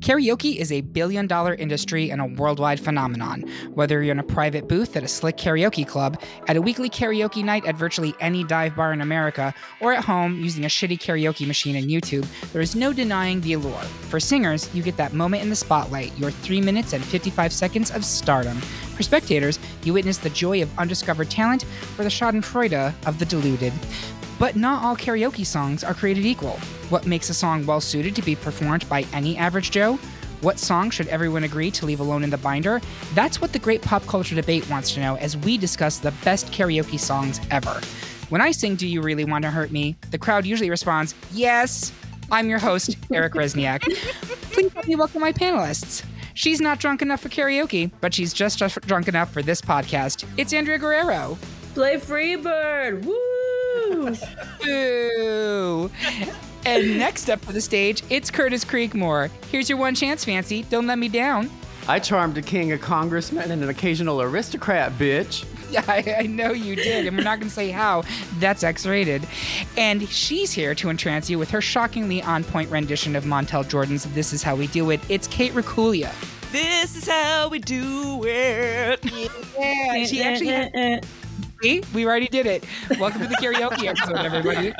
Karaoke is a billion dollar industry and a worldwide phenomenon. Whether you're in a private booth at a slick karaoke club, at a weekly karaoke night at virtually any dive bar in America, or at home using a shitty karaoke machine in YouTube, there is no denying the allure. For singers, you get that moment in the spotlight, your 3 minutes and 55 seconds of stardom. For spectators, you witness the joy of undiscovered talent or the schadenfreude of the deluded. But not all karaoke songs are created equal. What makes a song well suited to be performed by any average Joe? What song should everyone agree to leave alone in the binder? That's what the great pop culture debate wants to know as we discuss the best karaoke songs ever. When I sing Do You Really Want to Hurt Me, the crowd usually responds, Yes! I'm your host, Eric Rezsnyak. Please help me welcome my panelists. She's not drunk enough for karaoke, but she's just drunk enough for this podcast. It's Andrea Guerrero. Play Freebird! Woo! Boo! And next up for the stage, it's Curtis Creekmore. Here's your one chance, Fancy. Don't let me down. I charmed a king, a congressman, and an occasional aristocrat, bitch. Yeah, I, I know you did, and we're not going to say how. That's X rated. And she's here to entrance you with her shockingly on point rendition of Montel Jordan's This Is How We Do It. It's Kate Racculia. This is how we do it. Yeah, she actually. See, we already did it. Welcome to the karaoke episode, everybody.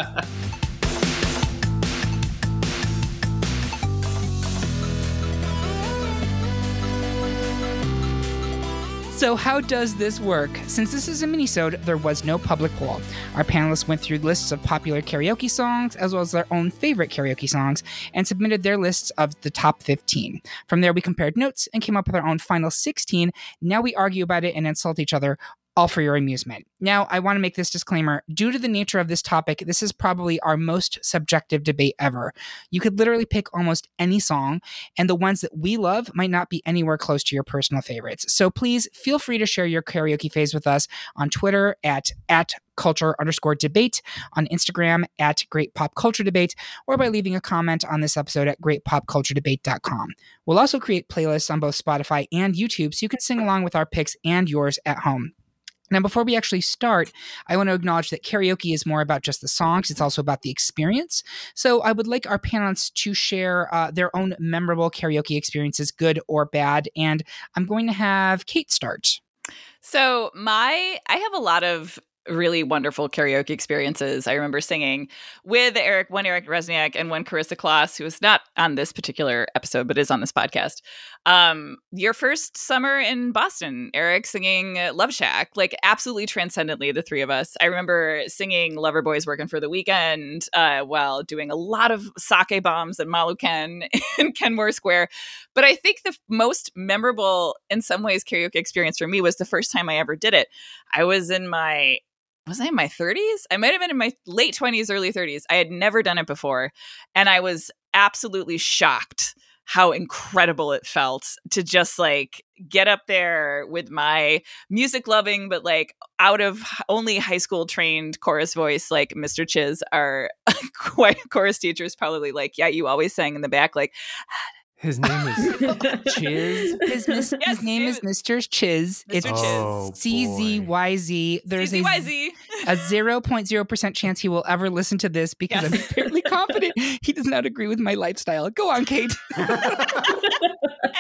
So, how does this work? Since this is a minisode, there was no public poll. Our panelists went through lists of popular karaoke songs, as well as their own favorite karaoke songs, and submitted their lists of the top 15. From there, we compared notes and came up with our own final 16. Now we argue about it and insult each other all for your amusement. Now, I want to make this disclaimer. Due to the nature of this topic, this is probably our most subjective debate ever. You could literally pick almost any song, and the ones that we love might not be anywhere close to your personal favorites. So please feel free to share your karaoke phase with us on Twitter at, at culture underscore debate, on Instagram at great pop culture debate, or by leaving a comment on this episode at greatpopculturedebate.com. We'll also create playlists on both Spotify and YouTube so you can sing along with our picks and yours at home. Now, before we actually start, I want to acknowledge that karaoke is more about just the songs. It's also about the experience. So I would like our panelists to share uh, their own memorable karaoke experiences, good or bad. And I'm going to have Kate start. So my I have a lot of really wonderful karaoke experiences. I remember singing with Eric, one Eric Rezsnyak and one Carissa Kloss, who is not on this particular episode, but is on this podcast. Um, your first summer in Boston, Eric singing Love Shack, like absolutely transcendently, the three of us. I remember singing Loverboy's Working for the Weekend uh, while doing a lot of sake bombs and Maluken in Kenmore Square. But I think the most memorable, in some ways, karaoke experience for me was the first time I ever did it. I was in my was I in my 30s? I might have been in my late 20s, early 30s. I had never done it before. And I was absolutely shocked how incredible it felt to just like get up there with my music loving, but like out of only high school trained chorus voice, like Mr. Czyz, our chorus teacher is probably like, yeah, you always sang in the back, like, his name is Czyz. His, mis- yes, his name is Mr. Czyz. Mr. It's oh, C Z Y Z. There's C-Z-Y-Z. a a zero point zero percent chance he will ever listen to this because yes. I'm fairly confident he does not agree with my lifestyle. Go on, Kate.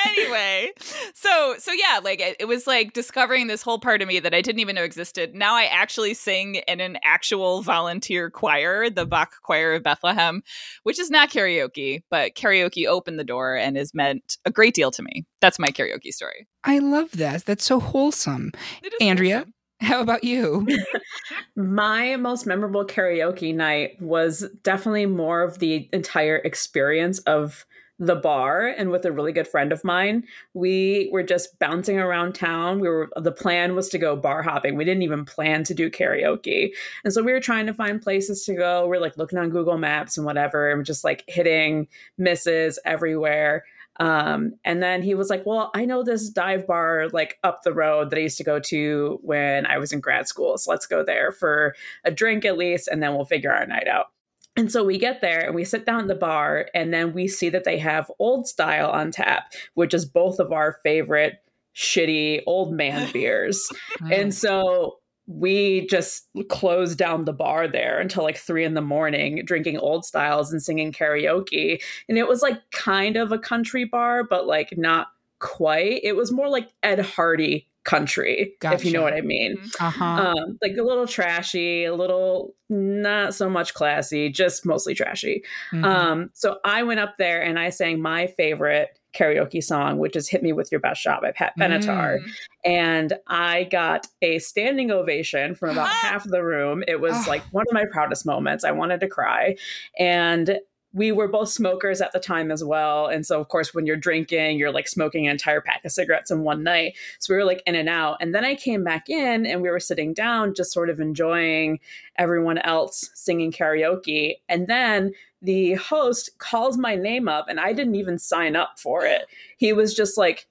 anyway, so so yeah, like it, it, was like discovering this whole part of me that I didn't even know existed. Now I actually sing in an actual volunteer choir, the Bach Choir of Bethlehem, which is not karaoke, but karaoke opened the door and has meant a great deal to me. That's my karaoke story. I love that. That's so wholesome. Andrea, wholesome. How about you? My most memorable karaoke night was definitely more of the entire experience of the bar and with a really good friend of mine. We were just bouncing around town. We were the plan was to go bar hopping. We didn't even plan to do karaoke. And so we were trying to find places to go. We are like looking on Google Maps and whatever and just like hitting misses everywhere. Um, and then he was like, Well, I know this dive bar like up the road that I used to go to when I was in grad school. So let's go there for a drink at least, and then we'll figure our night out. And so we get there and we sit down at the bar, and then we see that they have old style on tap, which is both of our favorite shitty old man beers. and so we just closed down the bar there until like three in the morning, drinking old styles and singing karaoke. And it was like kind of a country bar, but like not quite. It was more like Ed Hardy country, if you know what I mean. Uh-huh. Um, like a little trashy, a little not so much classy, just mostly trashy. Mhm. Um, so I went up there and I sang my favorite karaoke song, which is Hit Me With Your Best Shot by Pat Benatar. Mm. And I got a standing ovation from about half the room. It was like one of my proudest moments. I wanted to cry. And we were both smokers at the time as well. And so, of course, when you're drinking, you're like smoking an entire pack of cigarettes in one night. So we were like in and out. And then I came back in and we were sitting down, just sort of enjoying everyone else singing karaoke. And then the host calls my name up, and I didn't even sign up for it. He was just like,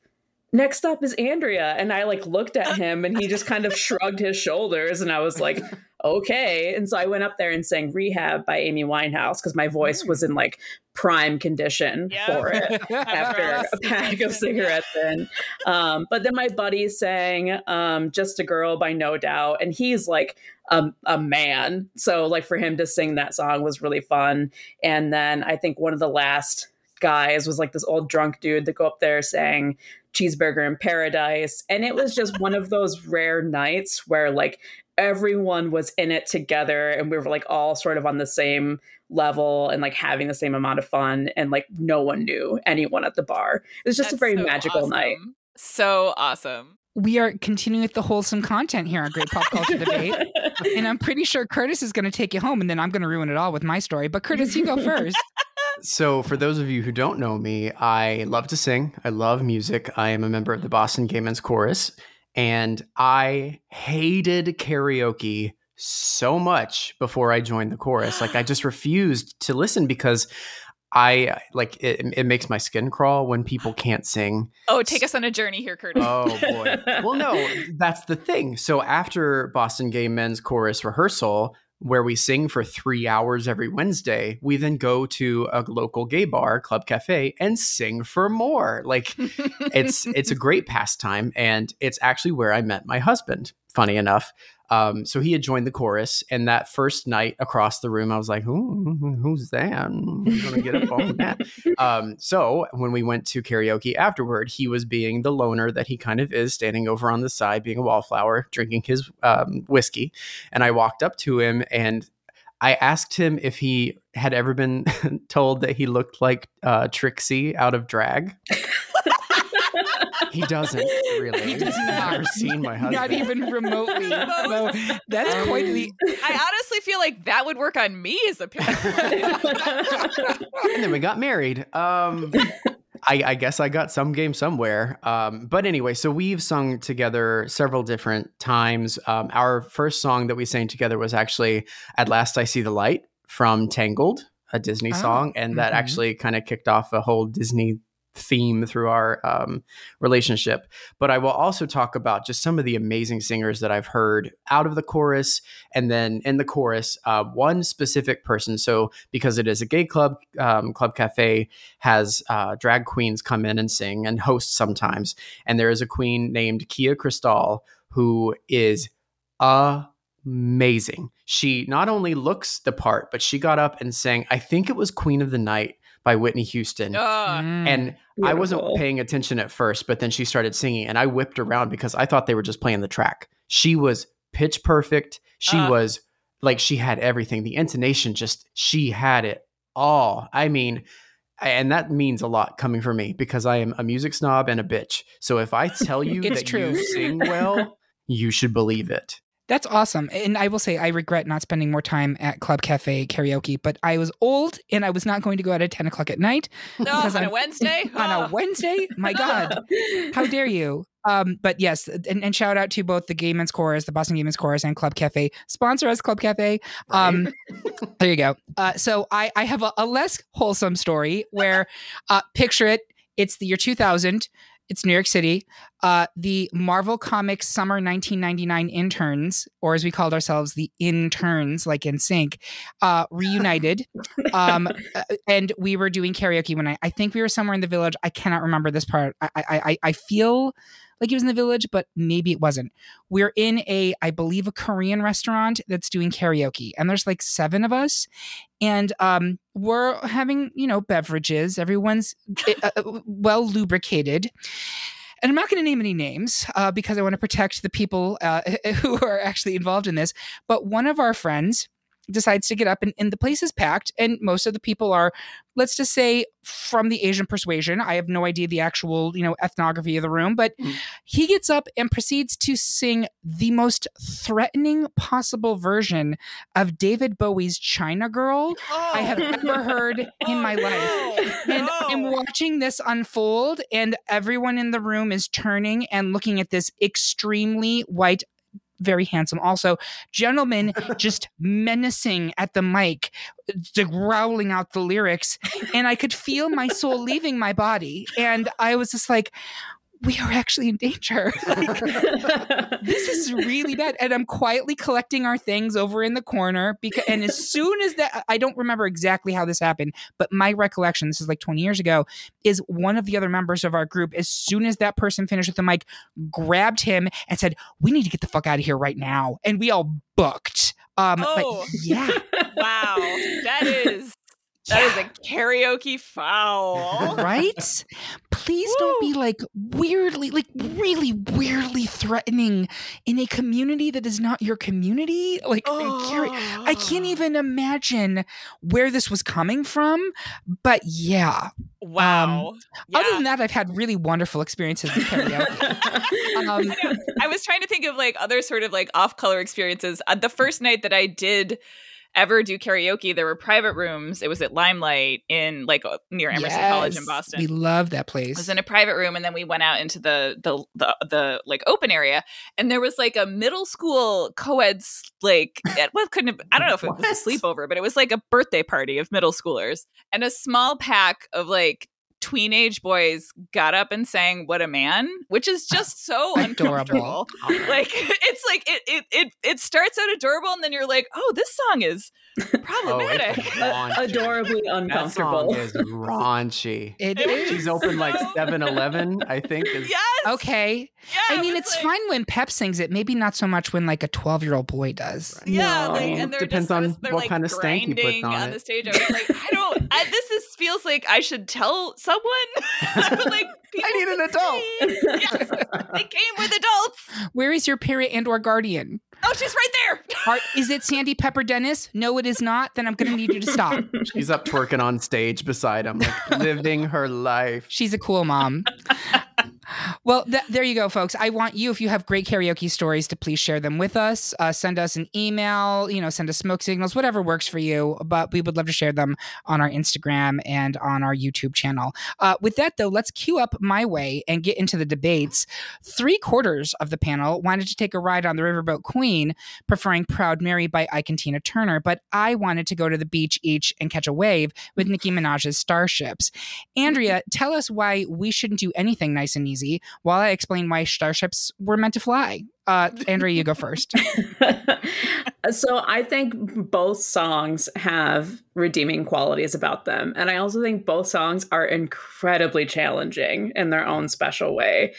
Next up is Andrea. And I like looked at him and he just kind of shrugged his shoulders. And I was like, okay. And so I went up there and sang Rehab by Amy Winehouse because my voice was in like prime condition Yeah. for it after a pack of cigarettes in. Um, but then my buddy sang um, Just a Girl by No Doubt, and he's like a, a man. So, like, for him to sing that song was really fun. And then I think one of the last guys was like this old drunk dude that go up there saying Cheeseburger in Paradise. And it was just one of those rare nights where like everyone was in it together and we were like all sort of on the same level and like having the same amount of fun and like no one knew anyone at the bar. It was just a very so magical night. So awesome. we are continuing with the wholesome content here on Great Pop Culture Debate. And I'm pretty sure Curtis is going to take you home, and then I'm going to ruin it all with my story. But Curtis, you go first. So, for those of you who don't know me, I love to sing. I love music. I am a member of the Boston Gay Men's Chorus, and I hated karaoke so much before I joined the chorus. Like, I just refused to listen because I like it, it makes my skin crawl when people can't sing. Oh, take us on a journey here, Curtis. Oh boy. well, no, that's the thing. So after Boston Gay Men's Chorus rehearsal, where we sing for three hours every Wednesday, we then go to a local gay bar, Club Cafe, and sing for more. Like it's it's a great pastime, and it's actually where I met my husband. Funny enough. Um, so he had joined the chorus, and that first night across the room, I was like, Who, "Who's that? I'm gonna get on that." Um, so when we went to karaoke afterward, he was being the loner that he kind of is, standing over on the side, being a wallflower, drinking his um, whiskey. And I walked up to him and I asked him if he had ever been told that he looked like uh, Trixie out of drag. he doesn't really. He does I've not. never seen my husband. Not even remotely. No, that's quite the. I honestly feel like that would work on me as a parent. and then we got married. Um, I, I guess I got some game somewhere. Um, but anyway, so we've sung together several different times. Um, our first song that we sang together was actually "At Last I See the Light" from Tangled, a Disney Oh, song, and that mhm. actually kind of kicked off a whole Disney theme through our um, relationship. But I will also talk about just some of the amazing singers that I've heard out of the chorus, and then in the chorus, uh, one specific person. So because it is a gay club, um, Club Cafe has uh, drag queens come in and sing and host sometimes, and there is a queen named Kia Cristal who is amazing. She not only looks the part, but she got up and sang. I think it was Queen of the Night by Whitney Houston. Ugh. Mm. And I wasn't paying attention at first, but then she started singing and I whipped around because I thought they were just playing the track. She was pitch perfect. She Ah. was like, she had everything. The intonation just, she had it all. I mean, and that means a lot coming from me because I am a music snob and a bitch. So if I tell you It's that true. you sing well, you should believe it. That's awesome. And I will say, I regret not spending more time at Club Cafe karaoke, but I was old and I was not going to go out at 10 o'clock at night No, on a Wednesday? on a Oh. Wednesday. My God. How dare you? Um, but yes, and, and shout out to both the Gay Men's Chorus, the Boston Gay Men's Chorus, and Club Cafe. Sponsor us, Club Cafe. Um, there you go. Uh, so I, I have a, a less wholesome story where, uh, picture it, It's the year 2000. It's New York City. Uh, the Marvel Comics Summer 1999 interns, or as we called ourselves, the interns, like in sync, uh, reunited. um, uh, and we were doing karaoke when night. I think we were somewhere in the village. I cannot remember this part. I, I, I, I feel like it was in the village, but maybe it wasn't. We're in a, I believe, a Korean restaurant that's doing karaoke, and there's like seven of us, and um, we're having you know beverages. Everyone's uh, uh well lubricated. And I'm not going to name any names uh, because I want to protect the people uh, who are actually involved in this. But one of our friends, decides to get up and, and the place is packed and most of the people are let's just say from the asian persuasion i have no idea the actual you know ethnography of the room but mm. he gets up and proceeds to sing the most threatening possible version of david bowie's china girl oh. i have ever heard oh, in my no. life and no. i'm watching this unfold and everyone in the room is turning and looking at this extremely white very handsome. Also, gentlemen just menacing at the mic, growling out the lyrics, and I could feel my soul leaving my body. And I was just like, we are actually in danger. like, this is really bad. And I'm quietly collecting our things over in the corner because and as soon as that I don't remember exactly how this happened, but my recollection, this is like 20 years ago, is one of the other members of our group, as soon as that person finished with the mic, grabbed him and said, We need to get the fuck out of here right now. And we all booked. Um oh. yeah. wow. That is that yeah. is a karaoke foul. Right? Please Woo. don't be like weirdly, like really weirdly threatening in a community that is not your community. Like, oh. I can't even imagine where this was coming from. But yeah. Wow. Um, yeah. Other than that, I've had really wonderful experiences with karaoke. um, I, I was trying to think of like other sort of like off color experiences. Uh, the first night that I did ever do karaoke, there were private rooms. It was at Limelight in like uh, near Emerson yes, College in Boston. We love that place. It was in a private room, and then we went out into the the the, the like open area, and there was like a middle school co-ed like what couldn't have, I don't know if it was a sleepover, but it was like a birthday party of middle schoolers, and a small pack of like tweenage boys got up and sang "What a Man," which is ah, just so uncomfortable. like it's like it, it it it starts out adorable, and then you're like, "Oh, this song is oh, problematic, oh, adorably uncomfortable." That song is raunchy. It is. She's open like 7-Eleven, I think. Is- yes. Okay. Yeah, I mean, it's like, fine when Pep sings it. Maybe not so much when like a twelve-year-old boy does. Yeah, no. like, and they're depends just, on they're, what like, kind of stank you put on, on it. the stage. I was like, I don't. I, this is feels like I should tell someone. like I need an adult. yes, they came with adults. Where is your parent and or guardian? Oh, she's right there. Are, is it Sandy Pepper Dennis? No, it is not. Then I'm going to need you to stop. She's up twerking on stage beside him, like living her life. She's a cool mom. Well, th- there you go, folks. I want you, if you have great karaoke stories, to please share them with us. Uh, send us an email, you know, send us smoke signals, whatever works for you. But we would love to share them on our Instagram and on our YouTube channel. Uh, with that, though, let's queue up my way and get into the debates. Three quarters of the panel wanted to take a ride on the Riverboat Queen, preferring Proud Mary by Ike and Tina Turner. But I wanted to go to the beach each and catch a wave with Nicki Minaj's Starships. Andrea, tell us why we shouldn't do anything nice and easy while I explain why starships were meant to fly. Uh, Andrea, you go first. so I think both songs have redeeming qualities about them. And I also think both songs are incredibly challenging in their own special way.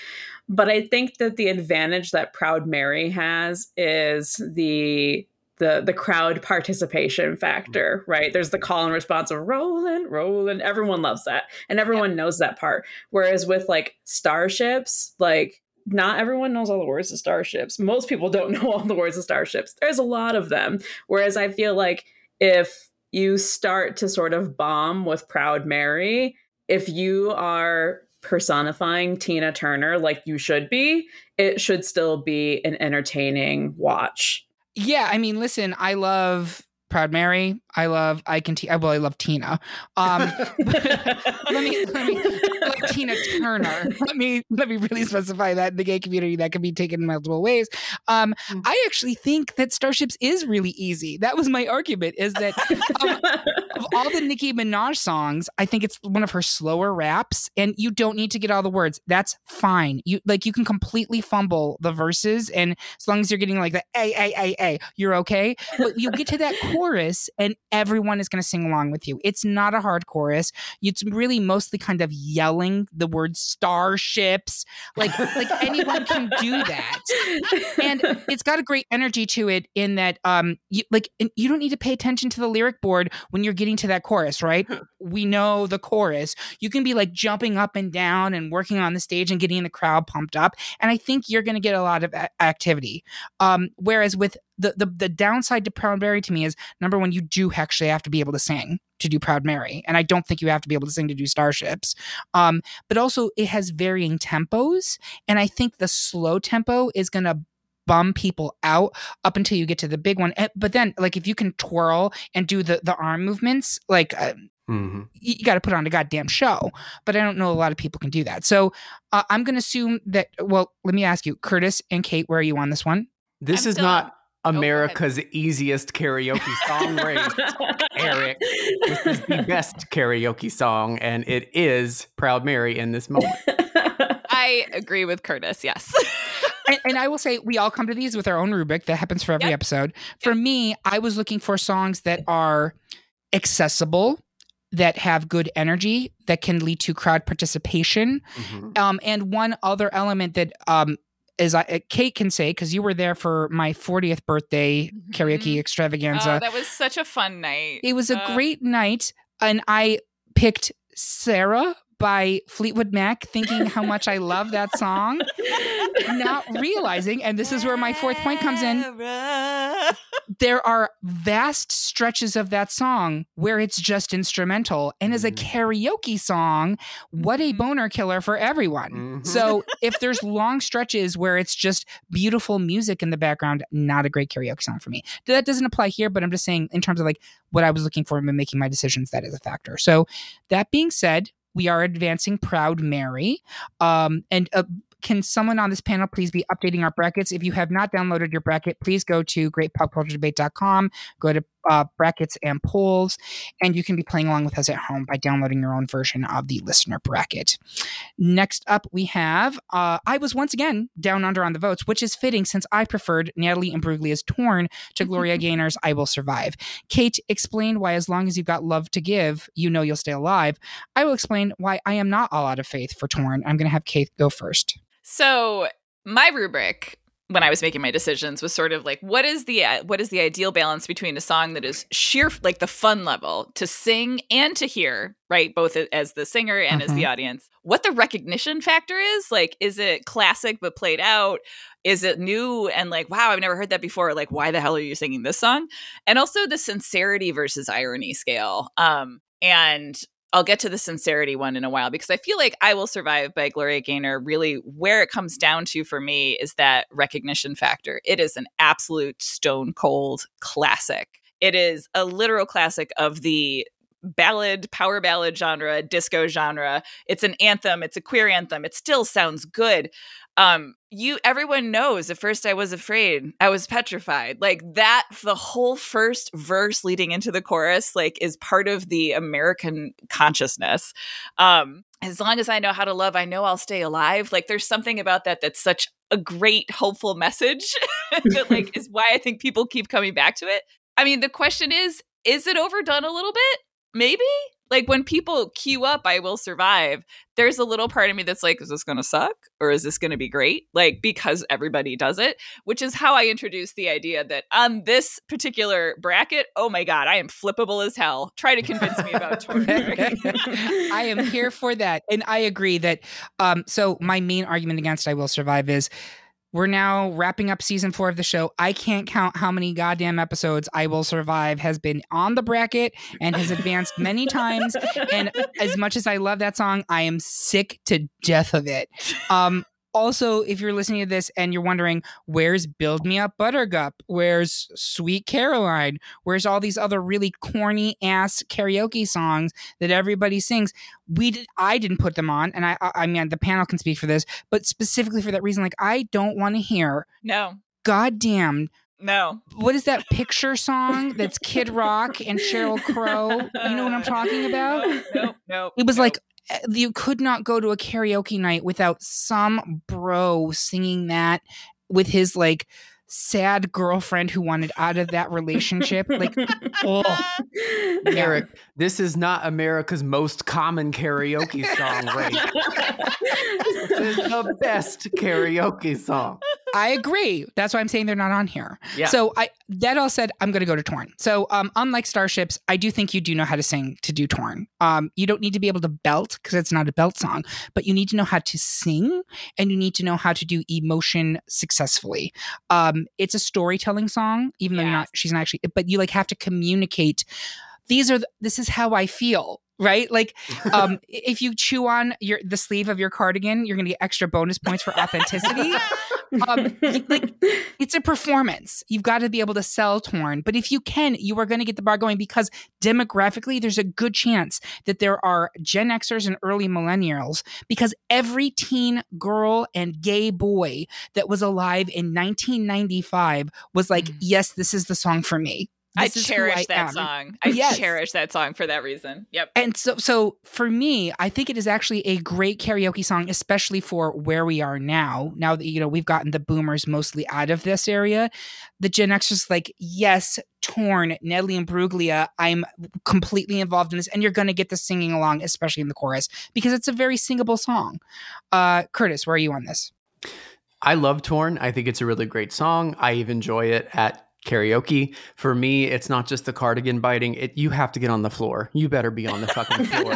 But I think that the advantage that Proud Mary has is the the the crowd participation factor, mm-hmm. right? There's the call and response of rolling, rolling. Everyone loves that, and everyone yeah. knows that part. Whereas with like starships, like not everyone knows all the words of starships. Most people don't know all the words of starships. There's a lot of them. Whereas I feel like if you start to sort of bomb with Proud Mary, if you are personifying Tina Turner like you should be, it should still be an entertaining watch yeah, I mean, listen, I love Proud Mary. I love I can T- well, I love Tina. Um, let me let me Tina Turner. let me let me really specify that in the gay community that can be taken in multiple ways. Um, Mm. I actually think that Starships is really easy. That was my argument. Is that um, of all the Nicki Minaj songs, I think it's one of her slower raps, and you don't need to get all the words. That's fine. You like you can completely fumble the verses, and as long as you're getting like the a a a a, you're okay. But you get to that chorus, and everyone is going to sing along with you. It's not a hard chorus. It's really mostly kind of yelling the word starships. Like like anyone can do that. And it's got a great energy to it in that um you like you don't need to pay attention to the lyric board when you're getting to that chorus right? We know the chorus. You can be like jumping up and down and working on the stage and getting the crowd pumped up and i think you're going to get a lot of a- activity. Um whereas with the, the the downside to proud mary to me is number one you do actually have to be able to sing to do proud mary and i don't think you have to be able to sing to do starships um but also it has varying tempos and i think the slow tempo is going to bum people out up until you get to the big one. Eh, But then, like, if you can twirl and do the the arm movements, like, uh, Mhm. you, you got to put on a goddamn show. But I don't know a lot of people can do that. So uh, I'm going to assume that. Well, let me ask you, Curtis and Kate, where are you on this one? This I'm is still not on- Oh. America's easiest karaoke song race. Eric. This is the best karaoke song, and it is Proud Mary in this moment. I agree with Curtis. Yes. and, and I will say we all come to these with our own rubric that happens for every Yep. episode. For me, I was looking for songs that are accessible, that have good energy, that can lead to crowd participation, Mhm. Um, and one other element that um is I uh, Kate can say because you were there for my 40th birthday karaoke Mhm. extravaganza. oh, that was such a fun night. it was a Uh, great night, and I picked Sara by Fleetwood Mac, thinking how much I love that song, not realizing, and this is where my fourth point comes in. There are vast stretches of that song where it's just instrumental, and as a Mhm. karaoke song, what a Mhm. boner killer for everyone. Mhm. So if there's long stretches where it's just beautiful music in the background, not a great karaoke song for me. That doesn't apply here, but I'm just saying in terms of like what I was looking for when making my decisions, that is a factor. So that being said, we are advancing Proud Mary. Um, and uh, can someone on this panel please be updating our brackets? If you have not downloaded your bracket, please go to greatpopculturedebate.com, go to uh, brackets and polls, and you can be playing along with us at home by downloading your own version of the listener bracket. Next up, we have uh, I was once again down under on the votes, which is fitting since I preferred Natalie Imbruglia's Torn to Gloria Gaynor's I Will Survive. Kate explained why, as long as you've got love to give, you know you'll stay alive. I will explain why I am not all out of faith for Torn. I'm going to have Kate go first. So my rubric when I was making my decisions was sort of like what is the uh, what is the ideal balance between a song that is sheer like the fun level to sing and to hear right both as the singer and as the audience what the recognition factor is? Like is it classic but played out? Is it new and like wow I've never heard that before like why the hell are you singing this song? And also the sincerity versus irony scale um and I'll get to the sincerity one in a while because I feel like I Will Survive by Gloria Gaynor really where it comes down to for me is that recognition factor. It is an absolute stone cold classic. It is a literal classic of the ballad, power ballad genre, disco genre. It's an anthem, it's a queer anthem. It still sounds good. Um you everyone knows at first I was afraid. I was petrified. Like that the whole first verse leading into the chorus like is part of the American consciousness. Um as long as I know how to love, I know I'll stay alive. Like there's something about that that's such a great hopeful message that like is why I think people keep coming back to it. I mean, the question is, is it overdone a little bit? Maybe? Like when people queue up, I will survive. There's a little part of me that's like, is this going to suck or is this going to be great? Like, because everybody does it, which is how I introduced the idea that on this particular bracket, oh my God, I am flippable as hell. Try to convince me about. I am here for that. And I agree that um so my main argument against I Will Survive is we're now wrapping up season four of the show. I can't count how many goddamn episodes I Will Survive has been on the bracket and has advanced many times. And as much as I love that song, I am sick to death of it. Um also, if you're listening to this and you're wondering, where's Build Me Up Buttercup? Where's Sweet Caroline? Where's all these other really corny ass karaoke songs that everybody sings? We did, I didn't put them on, and I, I mean, the panel can speak for this, but specifically for that reason, like I don't want to hear No. goddamn No. what is that picture song that's Kid Rock and Sheryl Crow? You know what I'm talking about? Nope. Nope. nope It was nope. like Eh, you could not go to a karaoke night without some bro singing that with his like sad girlfriend who wanted out of that relationship. Like, oh, Yeah. Eric, this is not America's most common karaoke song, right? This is the best karaoke song. I agree. That's why I'm saying they're not on here. Yeah. So I that all said, I'm gonna go to Torn. So um, unlike Starships, I do think you do know how to sing to do Torn. Um, you don't need to be able to belt because it's not a belt song, but you need to know how to sing and you need to know how to do emotion successfully. Um, it's a storytelling song, even though you're not. She's not actually, but you like have to communicate. These are the, this is how I feel. Right, like um, if you chew on your the sleeve of your cardigan, you're gonna get extra bonus points for authenticity um, like it's a performance. You've got to be able to sell torn. But if you can, you are going to get the bar going because demographically, there's a good chance that there are Gen Xers and early millennials because every teen girl and gay boy that was alive in 1995 was like, Mm. yes, this is the song for me. I is cherish I that am." song. I Yes. cherish that song for that reason. Yep. And so, so for me, I think it is actually a great karaoke song, especially for where we are now. Now that you know we've gotten the boomers mostly out of this area, the Gen Xers like, yes, torn, Natalie Imbruglia. I'm completely involved in this, and you're going to get the singing along, especially in the chorus, because it's a very singable song. Uh, Curtis, where are you on this? I love Torn. I think it's a really great song. I even enjoy it at karaoke. For me, it's not just the cardigan biting. It you have to get on the floor. You better be on the fucking floor,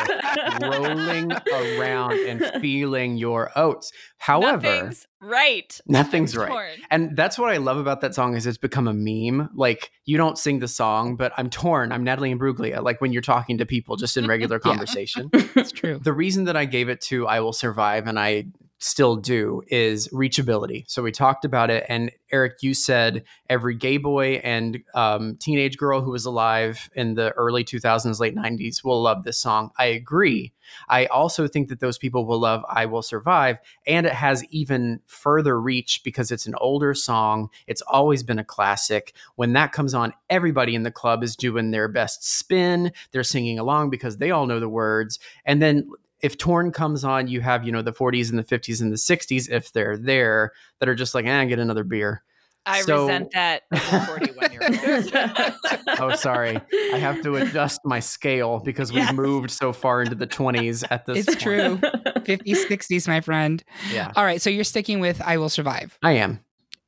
rolling around and feeling your oats. However, Nothing's right. Nothing's right. Torn. And that's what I love about that song is it's become a meme. Like you don't sing the song, but I'm torn. I'm Natalie Imbruglia. Like when you're talking to people just in regular conversation. It's true. the reason that I gave it to I Will Survive and I still do is reachability. So we talked about it, and Eric, you said every gay boy and um, teenage girl who was alive in the early 2000s, late 90s will love this song. I agree. I also think that those people will love I Will Survive, and it has even further reach because it's an older song. It's always been a classic. When that comes on, everybody in the club is doing their best spin. They're singing along because they all know the words. And then if Torn comes on, you have, you know, the 40s and the 50s and the 60s, if they're there, that are just like, eh, get another beer. I So- resent that 41 year old. Oh, sorry. I have to adjust my scale because we've Yes. moved so far into the 20s at this It's point. true. 50s, 60s, my friend. Yeah, All right, so you're sticking with I Will Survive. I am.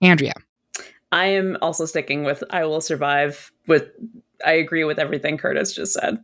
Andrea. I am also sticking with I will survive with I agree with everything Curtis just said.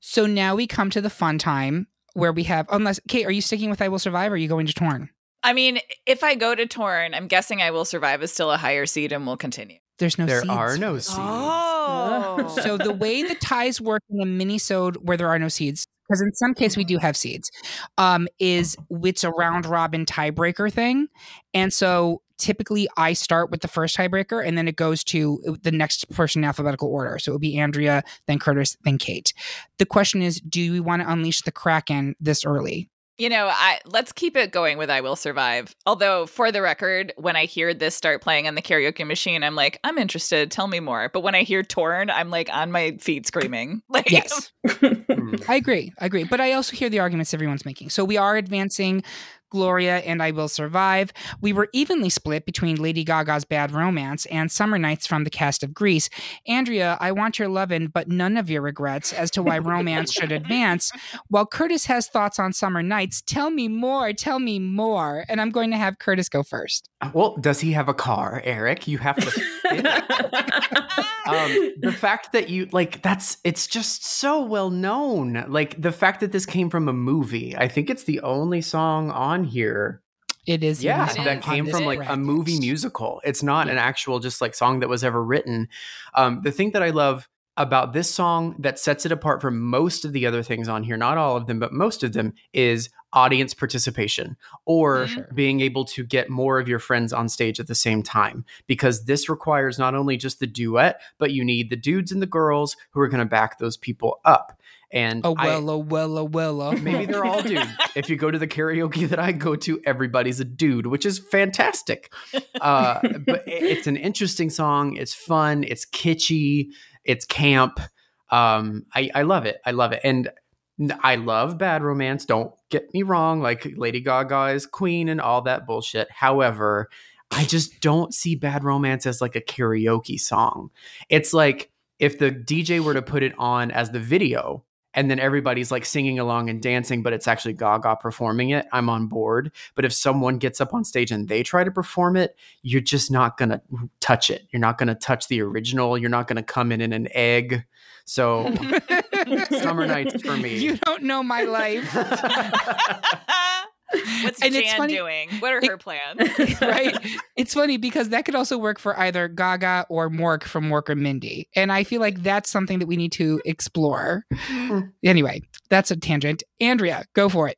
So now we come to the fun time where we have, unless, Kate, are you sticking with I Will Survive or are you going to Torn? I mean, if I go to Torn, I'm guessing I will survive is still a higher seed and will continue. There's no there seeds. are no seeds. Oh. So the way the ties work in a mini-sode where there are no seeds, because in some case we do have seeds, um, is it's a round robin tiebreaker thing. And so typically I start with the first tiebreaker and then it goes to the next person in alphabetical order. So it would be Andrea, then Curtis, then Kate. The question is, do we want to unleash the Kraken this early? You know, I let's keep it going with I Will Survive. Although, for the record, when I hear this start playing on the karaoke machine, I'm like, I'm interested. Tell me more. But when I hear Torn, I'm like on my feet screaming. Like, Yes. Hmm. I agree. I agree. But I also hear the arguments everyone's making. So we are advancing Gloria and I Will Survive. We were evenly split between Lady Gaga's Bad Romance and Summer Nights from the cast of Grease. Andrea, I want your lovin', but none of your regrets as to why romance should advance. While Curtis has thoughts on Summer Nights, tell me more. Tell me more. And I'm going to have Curtis go first. Well, does he have a car, Eric? You have to. um, the fact that you like that's it's just so well known. Like the fact that this came from a movie. I think it's the only song on here. It is. Yeah, only song that came from like a movie musical. It's not an actual just like song that was ever written. Um, the thing that I love about this song that sets it apart from most of the other things on here, not all of them, but most of them, is audience participation or Sure. being able to get more of your friends on stage at the same time. Because this requires not only just the duet, but you need the dudes and the girls who are going to back those people up. And Oh I- well, oh well, oh well. oh. maybe they're all dudes. if you go to the karaoke that I go to, everybody's a dude, which is fantastic. Uh, but it- it's an interesting song. It's fun. It's kitschy. It's camp. Um, I, I love it. I love it. And I love bad romance. Don't get me wrong. Like Lady Gaga is queen and all that bullshit. However, I just don't see bad romance as like a karaoke song. It's like if the DJ were to put it on as the video and then everybody's like singing along and dancing, but it's actually Gaga performing it, I'm on board. But if someone gets up on stage and they try to perform it, you're just not going to touch it. You're not going to touch the original. You're not going to come in in an egg. So, Summer Nights for me. You don't know my life. What's And it's Jan funny- doing? What are it- her plans? right? It's funny because that could also work for either Gaga or Mork from Mork or Mindy. And I feel like that's something that we need to explore. Mm-hmm. anyway, that's a tangent. Andrea, go for it.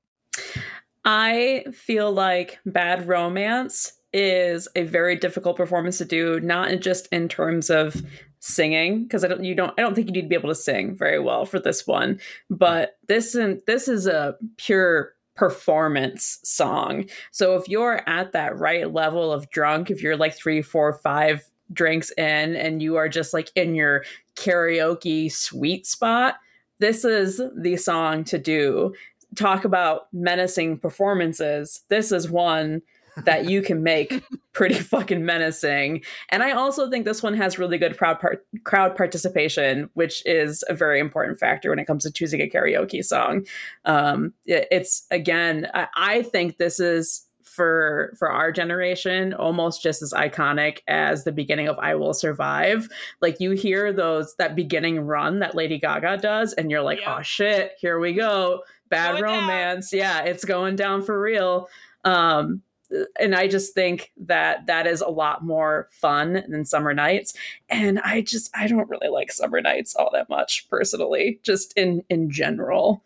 I feel like Bad Romance is a very difficult performance to do, not just in terms of singing, because I don't you don't I don't think you need to be able to sing very well for this one. But this and this is a pure performance song. So if you're at that right level of drunk, if you're like three, four, five drinks in and you are just like in your karaoke sweet spot, this is the song to do talk about menacing performances, this is one that you can make pretty fucking menacing. And I also think this one has really good crowd par- crowd participation, which is a very important factor when it comes to choosing a karaoke song. Um, it- it's again, I, I think this is for for our generation almost just as iconic as the beginning of I Will Survive. Like you hear those that beginning run that Lady Gaga does, and you're like, Yep. oh shit, here we go. Bad Going down. romance. Yeah, it's going down for real. Um, and I just think that that is a lot more fun than Summer Nights. And I just I don't really like Summer Nights all that much personally, just in in general.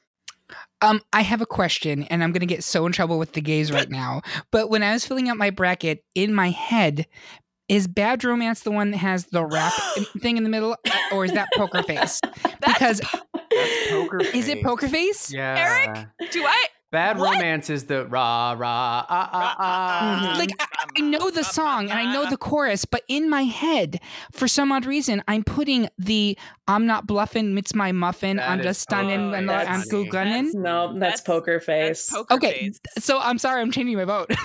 Um, I have a question, and I'm going to get so in trouble with the gays right now. But when I was filling out my bracket in my head, is Bad Romance the one that has the rap thing in the middle, uh, or is that Poker Face? Because That's poker is it. Poker Face? Yeah. Eric? Do I? Bad What? romance is the rah rah ah ah ah. Like I, I know the song and I know the chorus, but in my head, for some odd reason, I'm putting the "I'm not bluffing, it's my muffin, That I'm is just stunning, totally and funny. I'm go gunning." That's- No, that's, That's- poker face. That's poker Okay, face. so I'm sorry, I'm changing my vote.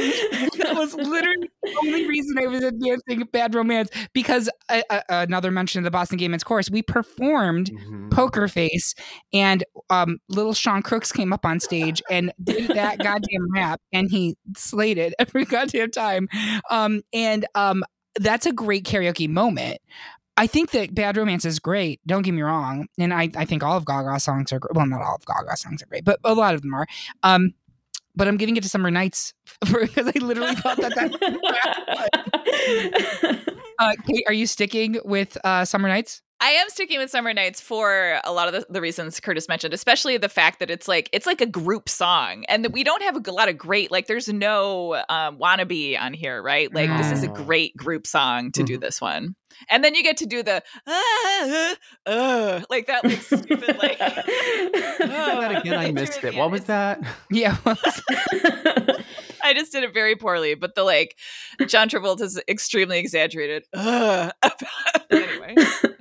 that was literally the only reason I was advancing Bad Romance because uh, uh, another mention of the Boston Gay Men's Chorus. We performed Mhm. Poker Face, and um, little Sean Crooks came up on stage and did that goddamn rap, and he slayed it every goddamn time. Um, and um, that's a great karaoke moment. I think that Bad Romance is great. Don't get me wrong, and I, I think all of Gaga's songs are great. Well, not all of Gaga's songs are great, but a lot of them are. Um, but I'm giving it to Summer Nights because I literally thought that that. Uh, Kate, are you sticking with uh, Summer Nights? I am sticking with Summer Nights for a lot of the, the reasons Curtis mentioned, especially the fact that it's like it's like a group song, and that we don't have a lot of great like. There's no um, wannabe on here, right? Like this is a Mm. great group song to do this one, and then you get to do the ah, uh, uh, like that like stupid like. Say that again. I missed it. What was that? Yeah. I just did it very poorly, but the like John Travolta is extremely exaggerated. Ugh, about, anyway,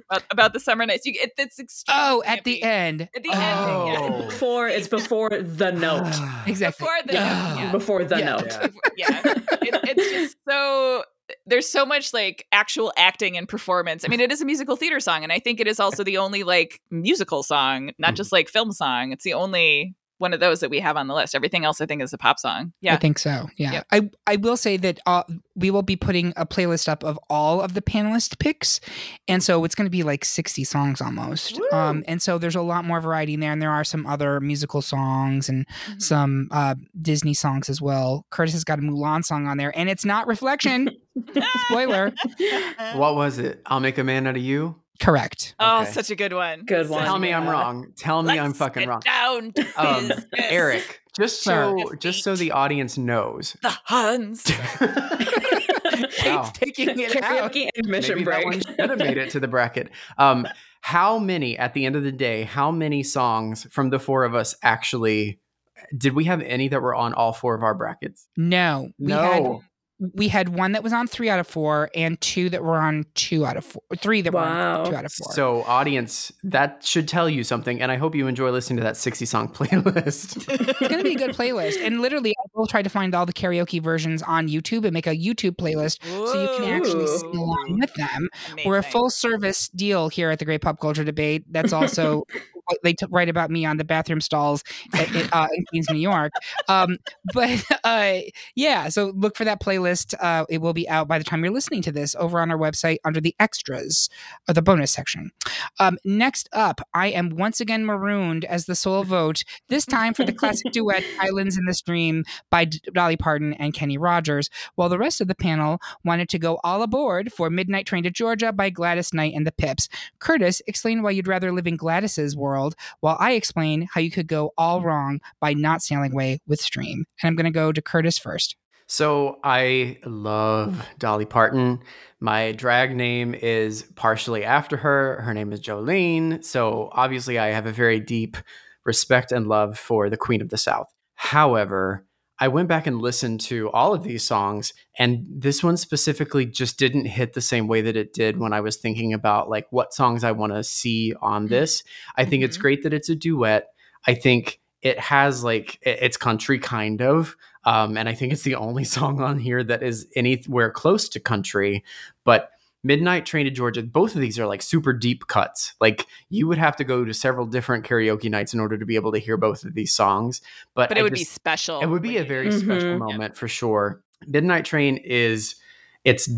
about, about the summer nights. You, it, it's extremely oh, at the end. At the ending, yeah. Oh. before it's before the note. Exactly. Before the Yeah. note, yeah. Before the Yeah. note. yeah, it, it's just so there's so much like actual acting and performance. I mean, it is a musical theater song, and I think it is also the only like musical song, not mm. just like film song. It's the only one of those that we have on the list. Everything else, I think, is a pop song. Yeah, I think so. Yeah. Yep. I, I will say that uh, we will be putting a playlist up of all of the panelist picks. And so it's going to be like 60 songs almost. Um, and so there's a lot more variety in there. And there are some other musical songs and Mhm. some uh, Disney songs as well. Curtis has got a Mulan song on there, and it's not Reflection. Spoiler. What was it? I'll make a man out of you. Correct. Oh, Okay. such a good one. Good one. Tell me I'm wrong. Tell me I'm fucking get wrong. Down to Um. Eric, just Sir. so just so the audience knows. the Huns. Wow. Kate's taking it out. Karaoke admission Maybe that one should have made it to the bracket. Um, how many at the end of the day? How many songs from the four of us actually? Did we have any that were on all four of our brackets? No. We No. Had we had one that was on three out of four and two that were on two out of four. Three that were on two out of four. So, audience, that should tell you something, and I hope you enjoy listening to that sixty song playlist. it's going to be a good playlist. And literally, I will try to find all the karaoke versions on YouTube and make a YouTube playlist so you can actually sing along with them. We're a full service deal here at the Great Pop Culture Debate. That's also what they t- write about me on the bathroom stalls at, uh, in Queens, New York. Um, but uh, yeah, so look for that playlist. Uh, it will be out by the time you're listening to this over on our website under the extras or the bonus section. Um, next up, I am once again marooned as the sole vote, this time for the classic duet Islands in the Stream by D- Dolly Parton and Kenny Rogers, while the rest of the panel wanted to go all aboard for Midnight Train to Georgia by Gladys Knight and the Pips. Curtis, explain why you'd rather live in Gladys's world, while I explain how you could go all wrong by not sailing away with Stream. And I'm going to go to Curtis first. So I love Dolly Parton. My drag name is partially after her. Her name is Jolene. So obviously, I have a very deep respect and love for the Queen of the South. However, I went back and listened to all of these songs, and this one specifically just didn't hit the same way that it did when I was thinking about like what songs I want to see on this. I think it's Mhm. great that it's a duet. I think it has like it's country kind of um, and I think it's the only song on here that is anywhere close to country. But Midnight Train to Georgia, both of these are like super deep cuts. Like you would have to go to several different karaoke nights in order to be able to hear both of these songs. But, But it I would be special. it would be a very do it. special moment for sure. Midnight Train is it's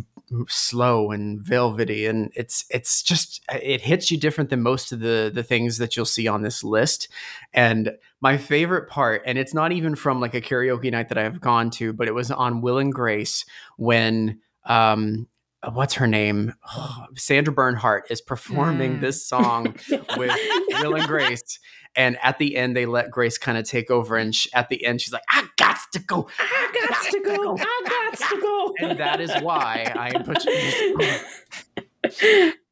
slow and velvety and it's it's just it hits you different than most of the the things that you'll see on this list. And my favorite part and it's not even from like a karaoke night that I've gone to, but it was on Will and Grace when um what's her name? Sandra Bernhard is performing Mm. this song with Will and Grace. And at the end, they let Grace kind of take over. And sh- at the end, she's like, I got to go. I got to go. I got to go. And that is why I am pushing this.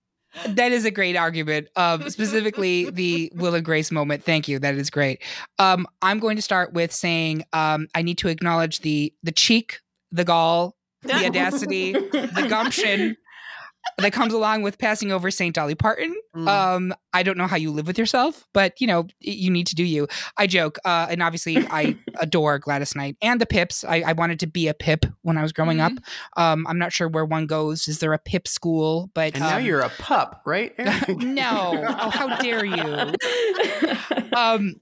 That is a great argument. Um, specifically, the Will and Grace moment. Thank you. That is great. Um, I'm going to start with saying um, I need to acknowledge the the cheek, the gall, the audacity, the gumption that comes along with passing over St. Dolly Parton. Mm. Um, I don't know how you live with yourself, but you know, you need to do you. I joke. Uh, and obviously I adore Gladys Knight and the Pips. I, I wanted to be a Pip when I was growing up. Um, I'm not sure where one goes. Is there a Pip school? But And now um, you're a pup, right? No. Oh, how dare you? Um,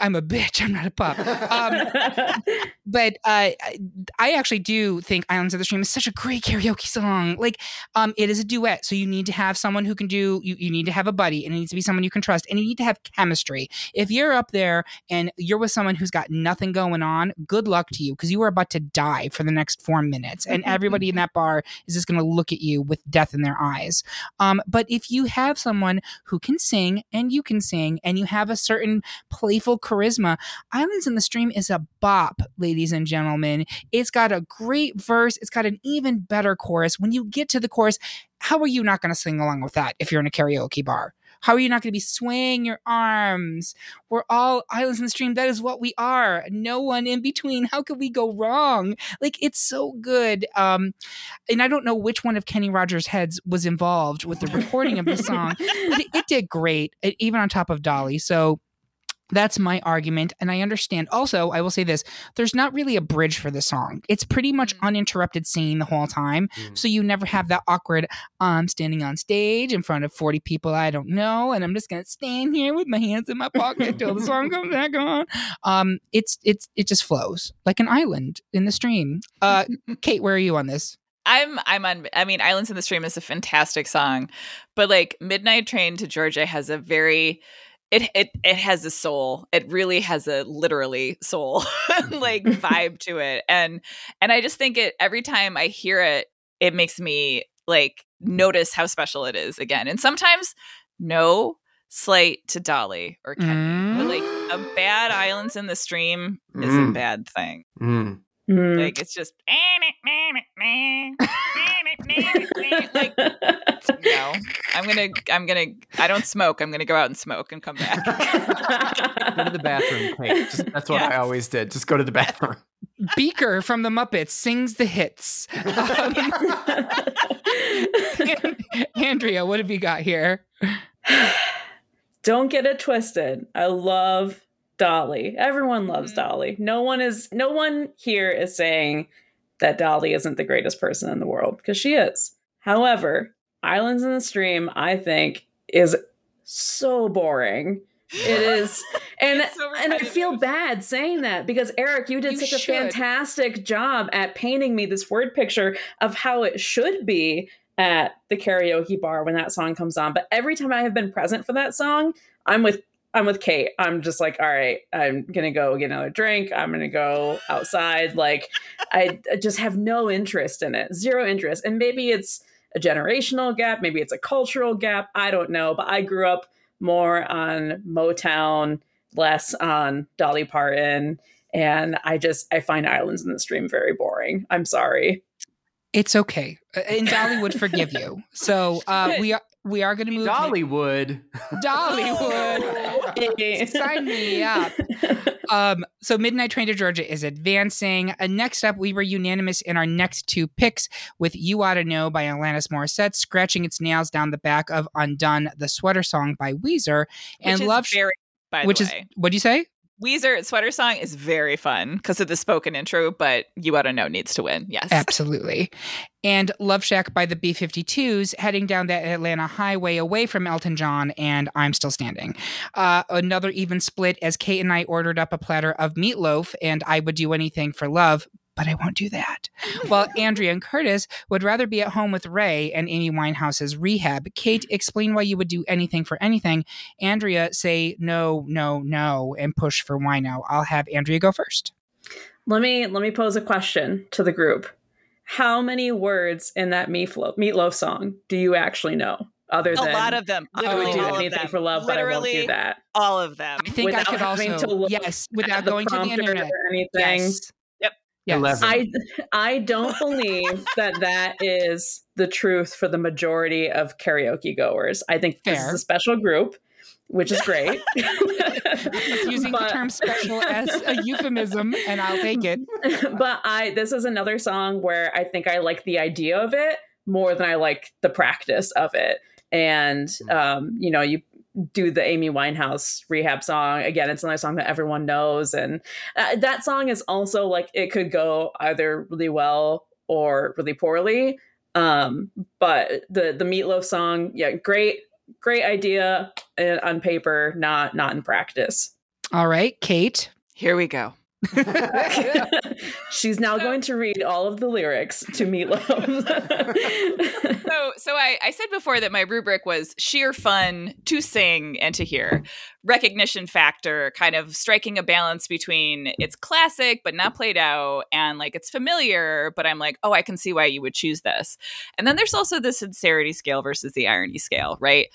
I'm a bitch. I'm not a pup. Um, but uh, I- I actually do think "Islands of the Stream" is such a great karaoke song. Like, um, it is a duet, so you need to have someone who can do. You, you need to have a buddy, and it needs to be someone you can trust, and you need to have chemistry. If you're up there and you're with someone who's got nothing going on, good luck to you because you are about to die for the next four minutes, and everybody in that bar is just going to look at you with death in their eyes. Um, but if you have someone who can sing and you can sing, and you have a certain playful charisma, Islands in the Stream is a bop, ladies and gentlemen. It's got a great verse, it's got an even better chorus. When you get to the chorus, how are you not going to sing along with that if you're in a karaoke bar? How are you not going to be swaying your arms? We're all Islands in the Stream. That is what we are. No one in between. How could we go wrong? Like it's so good. Um, and I don't know which one of Kenny Rogers' heads was involved with the recording of the song, it, it did great, even on top of Dolly. So that's my argument. And I understand. Also, I will say this there's not really a bridge for the song. It's pretty much Mm. uninterrupted singing the whole time. Mm. So you never have that awkward, I'm standing on stage in front of 40 people I don't know, and I'm just gonna stand here with my hands in my pocket till the song comes back on. Um, it's it's it just flows like an island in the stream. Uh Kate, where are you on this? I'm I'm on I mean Islands in the Stream is a fantastic song, but like Midnight Train to Georgia has a very it it it has a soul. It really has a literally soul like vibe to it. And and I just think it every time I hear it it makes me like notice how special it is again. And sometimes no slight to Dolly or Kenny, but like a bad Islands in the Stream is a Mm. bad thing. Mm. Mm. Like it's just like no. I'm gonna I'm gonna I don't smoke. I'm gonna go out and smoke and come back. Go to the bathroom, Kate. Just, that's what I always did. Just go to the bathroom. Beaker from the Muppets sings the hits. Um, Andrea, what have you got here? Don't get it twisted. I love Dolly. Everyone loves Mhm. Dolly. No one is no one here is saying that Dolly isn't the greatest person in the world because she is. However, Islands in the Stream, I think, is so boring. It is, and so and I feel bad saying that because Eric, you did You such a fantastic job at painting me this word picture of how it should be at the karaoke bar when that song comes on. But every time I have been present for that song, I'm with I'm with Kate. I'm just like, all right, I'm gonna go get another drink. I'm gonna go outside. Like, I, I just have no interest in it, zero interest. And maybe it's a generational gap, maybe it's a cultural gap. I don't know. But I grew up more on Motown, less on Dolly Parton, and I just I find Islands in the Stream very boring. I'm sorry. It's okay. Uh, And Dolly would forgive you. So uh, we are we are going to move. Dollywood. Dollywood. Sign me up. Um, so Midnight Train to Georgia is advancing. Uh, next up, we were unanimous in our next two picks with You Ought to Know by Alanis Morissette, scratching its nails down the back of Undone, the sweater song by Weezer, and which is Love, very by which the is, what do you say? Weezer sweater song is very fun because of the spoken intro, but you ought to know needs to win. Yes. Absolutely. And Love Shack by the B 52s, heading down that Atlanta highway away from Elton John, and I'm still standing. Uh, another even split as Kate and I ordered up a platter of meatloaf, and I would do anything for love, but I won't do that. While Andrea and Curtis would rather be at home with Ray and Amy Winehouse's rehab. Kate, explain why you would do anything for anything. Andrea, say no, no, no, and push for why wino. I'll have Andrea go first. let me let me pose a question to the group. How many words in that meatloaf meatloaf song do you actually know? Other than a than lot of them. I Literally would do all of anything them. for love, but I won't Literally do that. all of them. I think I could also, to look yes, without At the going to the internet. or anything. Yes. Yep. Yes. Eleven. I I don't believe that that is the truth for the majority of karaoke goers. I think this is a special group, which is great. He's using the term special as a euphemism, and I'll take it. but I this is another song where I think I like the idea of it more than I like the practice of it. And um, you know, you do the Amy Winehouse rehab song again. It's another song that everyone knows, and uh, that song is also like it could go either really well or really poorly. Um, but the the Meatloaf song, yeah, great, great idea uh, on paper, not not in practice. All right, Kate. Here we go. She's now going to read all of the lyrics to Meatloaf. So, so I, I said before that my rubric was sheer fun to sing and to hear, recognition factor, kind of striking a balance between it's classic but not played out, and like it's familiar, but I'm like, oh, I can see why you would choose this. And then there's also the sincerity scale versus the irony scale, right?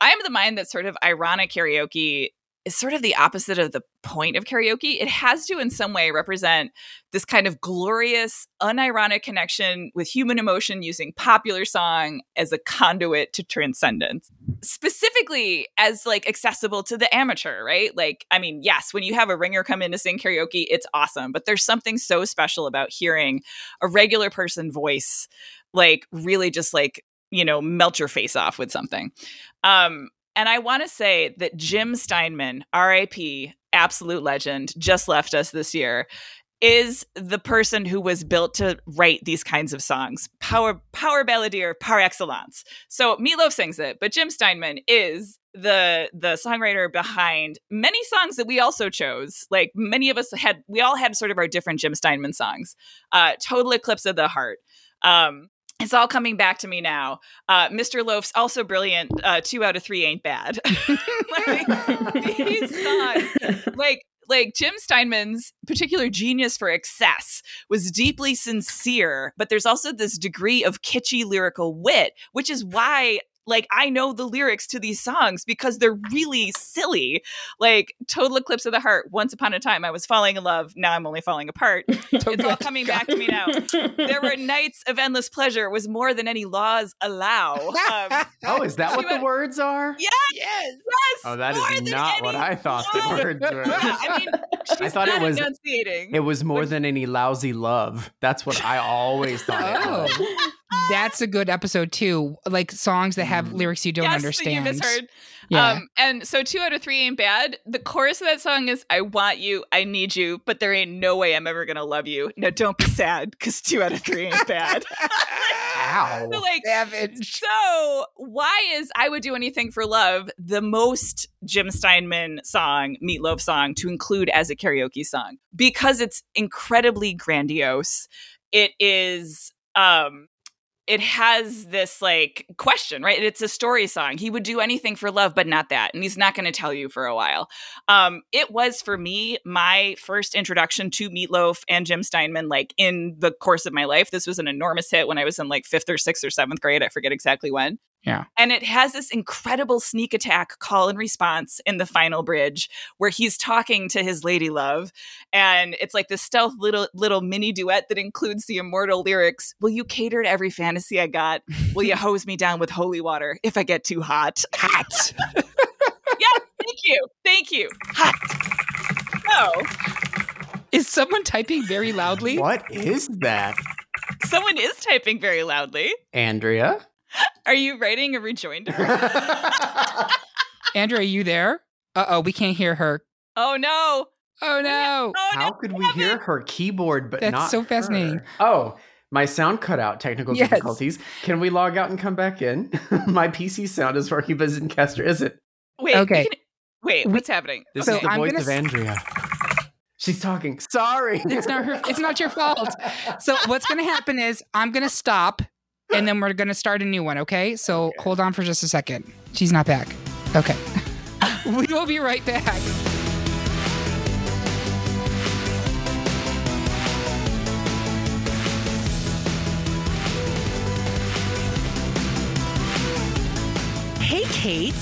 I am the mind that sort of ironic karaoke is sort of the opposite of the point of karaoke. It has to, in some way, represent this kind of glorious, unironic connection with human emotion using popular song as a conduit to transcendence. Specifically, as like accessible to the amateur, right? Like, I mean, yes, when you have a ringer come in to sing karaoke, it's awesome, but there's something so special about hearing a regular person voice, like, really just like, you know, melt your face off with something. Um, and I want to say that Jim Steinman, RIP, absolute legend, just left us this year, is the person who was built to write these kinds of songs. Power power balladeer par excellence. So Meatloaf sings it, but Jim Steinman is the the songwriter behind many songs that we also chose. Like many of us had we all had sort of our different Jim Steinman songs. Uh Total Eclipse of the Heart. Um it's all coming back to me now. Uh, Mr. Loaf's also brilliant. Uh, two out of three ain't bad. like, these songs, like like Jim Steinman's particular genius for excess was deeply sincere, but there's also this degree of kitschy lyrical wit, which is why like I know the lyrics to these songs because they're really silly. Like Total Eclipse of the Heart, Once Upon a Time I was falling in love, now I'm only falling apart. it's all coming back to me now. There were nights of endless pleasure was more than any laws allow. Um, oh, is that what the words are? Yes, yes, yes. Oh, that is not what I thought the words were. Yeah, I mean, I thought it was enunciating. It was more than any lousy love. That's what I always thought. Oh. That's a good episode too. Like songs that have Mm. lyrics you don't yes, understand. That you misheard. Yeah. Um, and so two out of three ain't bad. The chorus of that song is "I want you, I need you, but there ain't no way I'm ever gonna love you." Now don't be sad, because two out of three ain't bad. Ow. So, like, Savage. so why is "I Would Do Anything for Love" the most Jim Steinman song, Meatloaf song, to include as a karaoke song? Because it's incredibly grandiose. It is. Um, it has this like question, right? It's a story song. He would do anything for love, but not that. And he's not going to tell you for a while. Um, it was for me my first introduction to Meatloaf and Jim Steinman, like in the course of my life. This was an enormous hit when I was in like fifth or sixth or seventh grade. I forget exactly when. Yeah. And it has this incredible sneak attack call and response in the final bridge where he's talking to his lady love. And it's like this stealth little little mini duet that includes the immortal lyrics Will you cater to every fantasy I got? Will you hose me down with holy water if I get too hot? Hot. yes, thank you. Thank you. Hot. No. Is someone typing very loudly? What is that? Someone is typing very loudly. Andrea? Are you writing a rejoinder? Andrew, are you there? Uh oh, we can't hear her. oh no. Oh no. Oh How no. could we hear her keyboard but That's not so fascinating. her? Oh, my sound cut out. Technical Yes. difficulties. Can we log out and come back in? my PC sound is working, but Zencastr isn't. Wait. Okay. can- wait, what's happening? This So is the I'm voice gonna of s- Andrea. She's talking. Sorry. It's not her it's not your fault. So what's gonna happen is I'm gonna stop and then we're gonna start a new one, okay? So Okay. hold on for just a second. She's not back. Okay. we will be right back. Hey, Kate.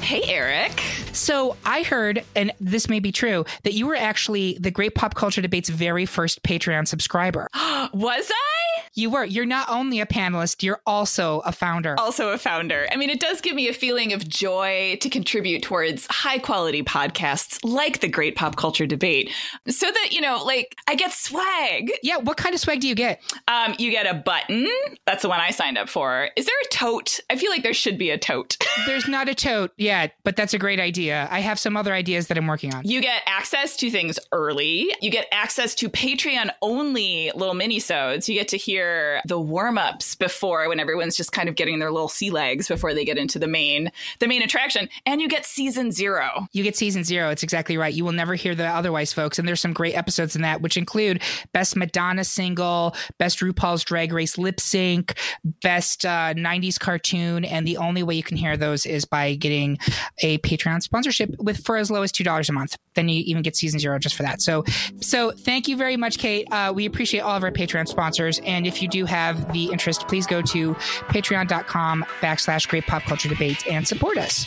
Hey, Eric. So I heard, and this may be true, that you were actually the Great Pop Culture Debate's very first Patreon subscriber. Was I? You were. You're not only a panelist, you're also a founder. Also a founder. I mean, it does give me a feeling of joy to contribute towards high quality podcasts like the Great Pop Culture Debate so that, you know, like I get swag. Yeah, what kind of swag do you get? Um, you get a button. That's the one I signed up for. Is there a tote? I feel like there should be a tote. There's not a tote yet, but that's a great idea. I have some other ideas that I'm working on. You get access to things early. You get access to Patreon only little mini-sodes. You get to hear the warm-ups before when everyone's just kind of getting their little sea legs before they get into the main the main attraction. And you get season zero. You get season zero. It's exactly right. You will never hear the otherwise, folks. And there's some great episodes in that, which include best Madonna single, best RuPaul's Drag Race lip sync, best uh, 90s cartoon. And the only way you can hear those is by getting a Patreon sponsorship with for as low as two dollars a month. Then you even get season zero just for that. So, so thank you very much, Kate. Uh, we appreciate all of our Patreon sponsors. And if you do have the interest, please go to patreon.com backslash great pop culture debate and support us.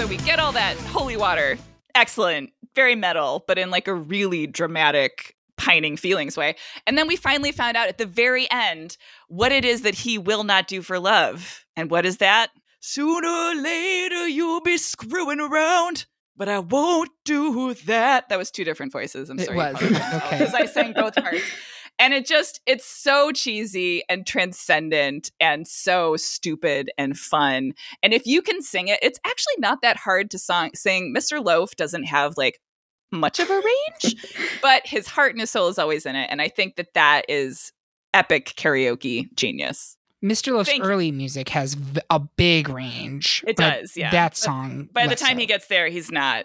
So we get all that holy water. Excellent. Very metal, but in like a really dramatic pining feelings way. And then we finally found out at the very end what it is that he will not do for love. And what is that? Sooner or later you'll be screwing around, but I won't do that. That was two different voices. I'm sorry. It was. Okay. Because I sang both parts. And it just it's so cheesy and transcendent and so stupid and fun and if you can sing it it's actually not that hard to song sing mr loaf doesn't have like much of a range but his heart and his soul is always in it and i think that that is epic karaoke genius Mr. Loaf's Thank early music has v- a big range. It does, yeah. That song. by the time so. he gets there he's not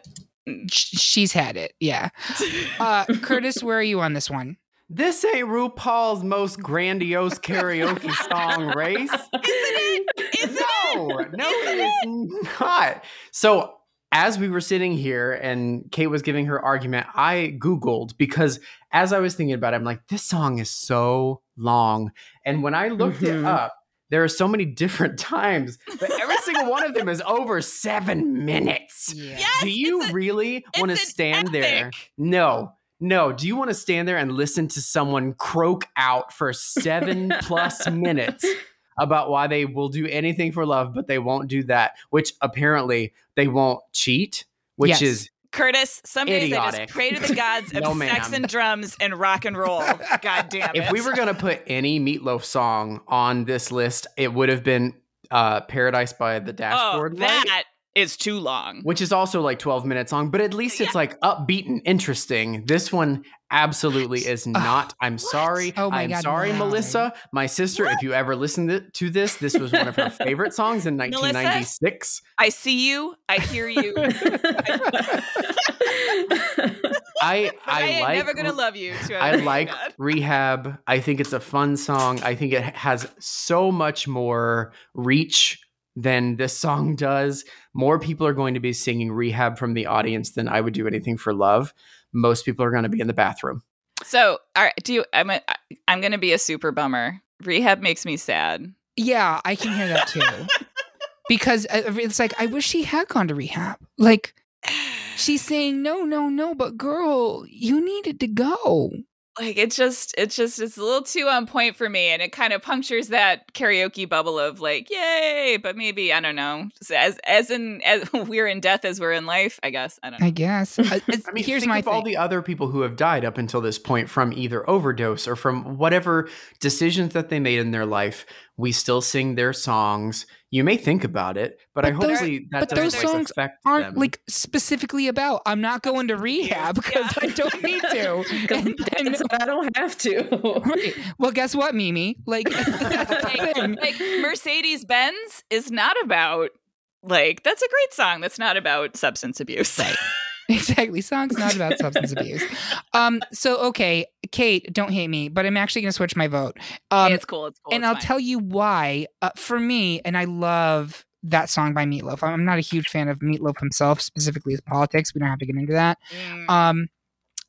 she's had it. Yeah. Uh, Curtis, where are you on this one? This ain't RuPaul's most grandiose karaoke song race. Isn't it? No, no, it is not. So, as we were sitting here and Kate was giving her argument, I Googled because as I was thinking about it, I'm like, this song is so long. And when I looked it Mhm. up, there are so many different times, but every single one of them is over seven minutes. Yeah. Yes, Do you a- really want to stand there? No. No. Do you want to stand there and listen to someone croak out for seven plus minutes about why they will do anything for love, but they won't do that, which apparently they won't cheat, which Yes. is Curtis, some days I just pray to the gods of No, sex and drums and rock and roll. God damn it. if we were going to put any meatloaf song on this list, it would have been uh, Paradise by the oh, Dashboard Light. that is too long. which is also like 12 minutes long, but at least it's like upbeat and interesting. This one absolutely is not. I'm sorry. Oh my I'm God, sorry, why? Melissa. My sister, if you ever listened th- to this, this was one of her favorite songs in Melissa? 1996. I see you. I hear you. I I, I am like never gonna love you. I like God. Rehab. I think it's a fun song. I think it has so much more reach than this song does. More people are going to be singing Rehab from the audience than I would do anything for love. Most people are going to be in the bathroom. So, all right, do you? I'm. A, I'm gonna be a super bummer. Rehab makes me sad. Yeah, I can hear that too. because uh, it's like I wish she had gone to rehab. Like she's saying no, no, no, but girl, you needed to go. Like it's just, it's just, it's a little too on point for me, and it kind of punctures that karaoke bubble of like, yay, but maybe I don't know, as as in as we're in death as we're in life. I guess I don't know. I guess. Uh, I mean, here's think my of thing. all the other people who have died up until this point from either overdose or from whatever decisions that they made in their life. We still sing their songs. You may think about it, but, I But those- hopefully that but doesn't those songs affect aren't them. like specifically about I'm not going to rehab because I don't need to. And then- Because I don't have to. right. Well, guess what, Mimi? Like, like, like Mercedes Benz is not about like that's a great song. That's not about substance abuse. Exactly. Song's not about substance abuse. Um, so okay, Kate, don't hate me, but I'm actually gonna switch my vote. Um, it's cool. It's cool. and it's I'll fine. tell you why. Uh, for me, and I love that song by Meatloaf. I'm not a huge fan of Meatloaf himself, specifically his politics. We don't have to get into that. Mm. Um,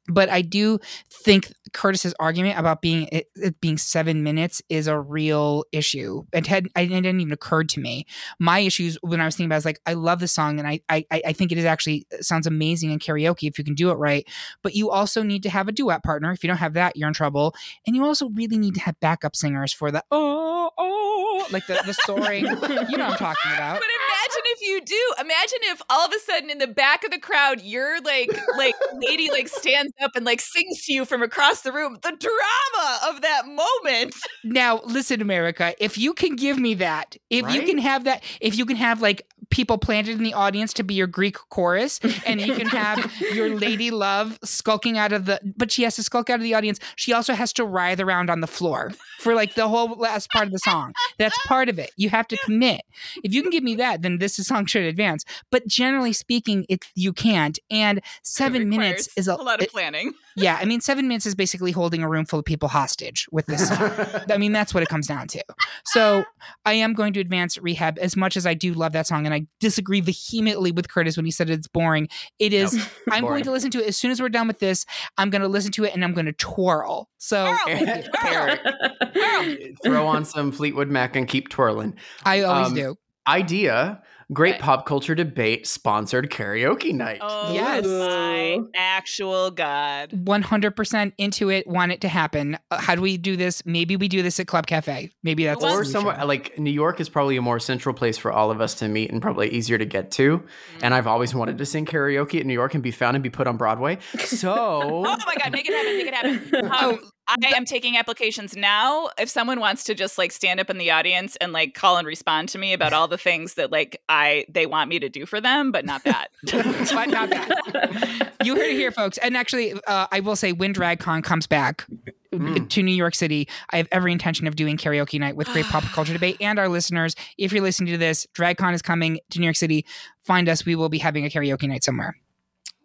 but I do think Curtis's argument about being it, it being seven minutes is a real issue. It had it didn't even occurred to me. My issues when I was thinking about it, is like I love the song and I I I think it is actually uh, sounds amazing in karaoke if you can do it right. But you also need to have a duet partner. If you don't have that, you're in trouble. And you also really need to have backup singers for the oh oh like the the soaring. you know what I'm talking about. But imagine if you do. Imagine if all of a sudden in the back of the crowd, your like like lady like stands up and like sings to you from across the room. The drama of that moment. Now, listen, America, if you can give me that, if you can have that, if you can have like people planted in the audience to be your Greek chorus, and you can have your lady love skulking out of the, but she has to skulk out of the audience. She also has to writhe around on the floor for like the whole last part of the song. That's part of it. You have to commit. If you can give me that, then this song should advance. But generally speaking, it you can't. And seven minutes is a, a lot of it- planning. yeah. I mean, seven minutes is basically holding a room full of people hostage with this song. I mean, that's what it comes down to. So I am going to advance rehab as much as I do love that song, and I disagree vehemently with Curtis when he said it's boring. It is. Nope. I'm Boring. going to listen to it as soon as we're done with this. I'm going to listen to it and I'm going to twirl. So Twirl. Eric, throw on some Fleetwood Mac and keep twirling. I always Um, do. Idea, great Okay. pop culture debate sponsored karaoke night. Oh Yes. my actual god. 100% into it. Want it to happen. Uh, how do we do this? Maybe we do this at Club Cafe. Maybe that's or somewhere like New York is probably a more central place for all of us to meet and probably easier to get to. And I've always wanted to sing karaoke at New York and be found and be put on Broadway. So Oh my god, make it happen, make it happen. Um, Oh, I am taking applications now. If someone wants to just like stand up in the audience and like call and respond to me about all the things that like I they want me to do for them, but not that. but not that. You heard it here, folks. And actually, uh, I will say, when DragCon comes back Mm. to New York City, I have every intention of doing karaoke night with great pop culture debate. And our listeners, if you're listening to this, DragCon is coming to New York City. Find us. We will be having a karaoke night somewhere.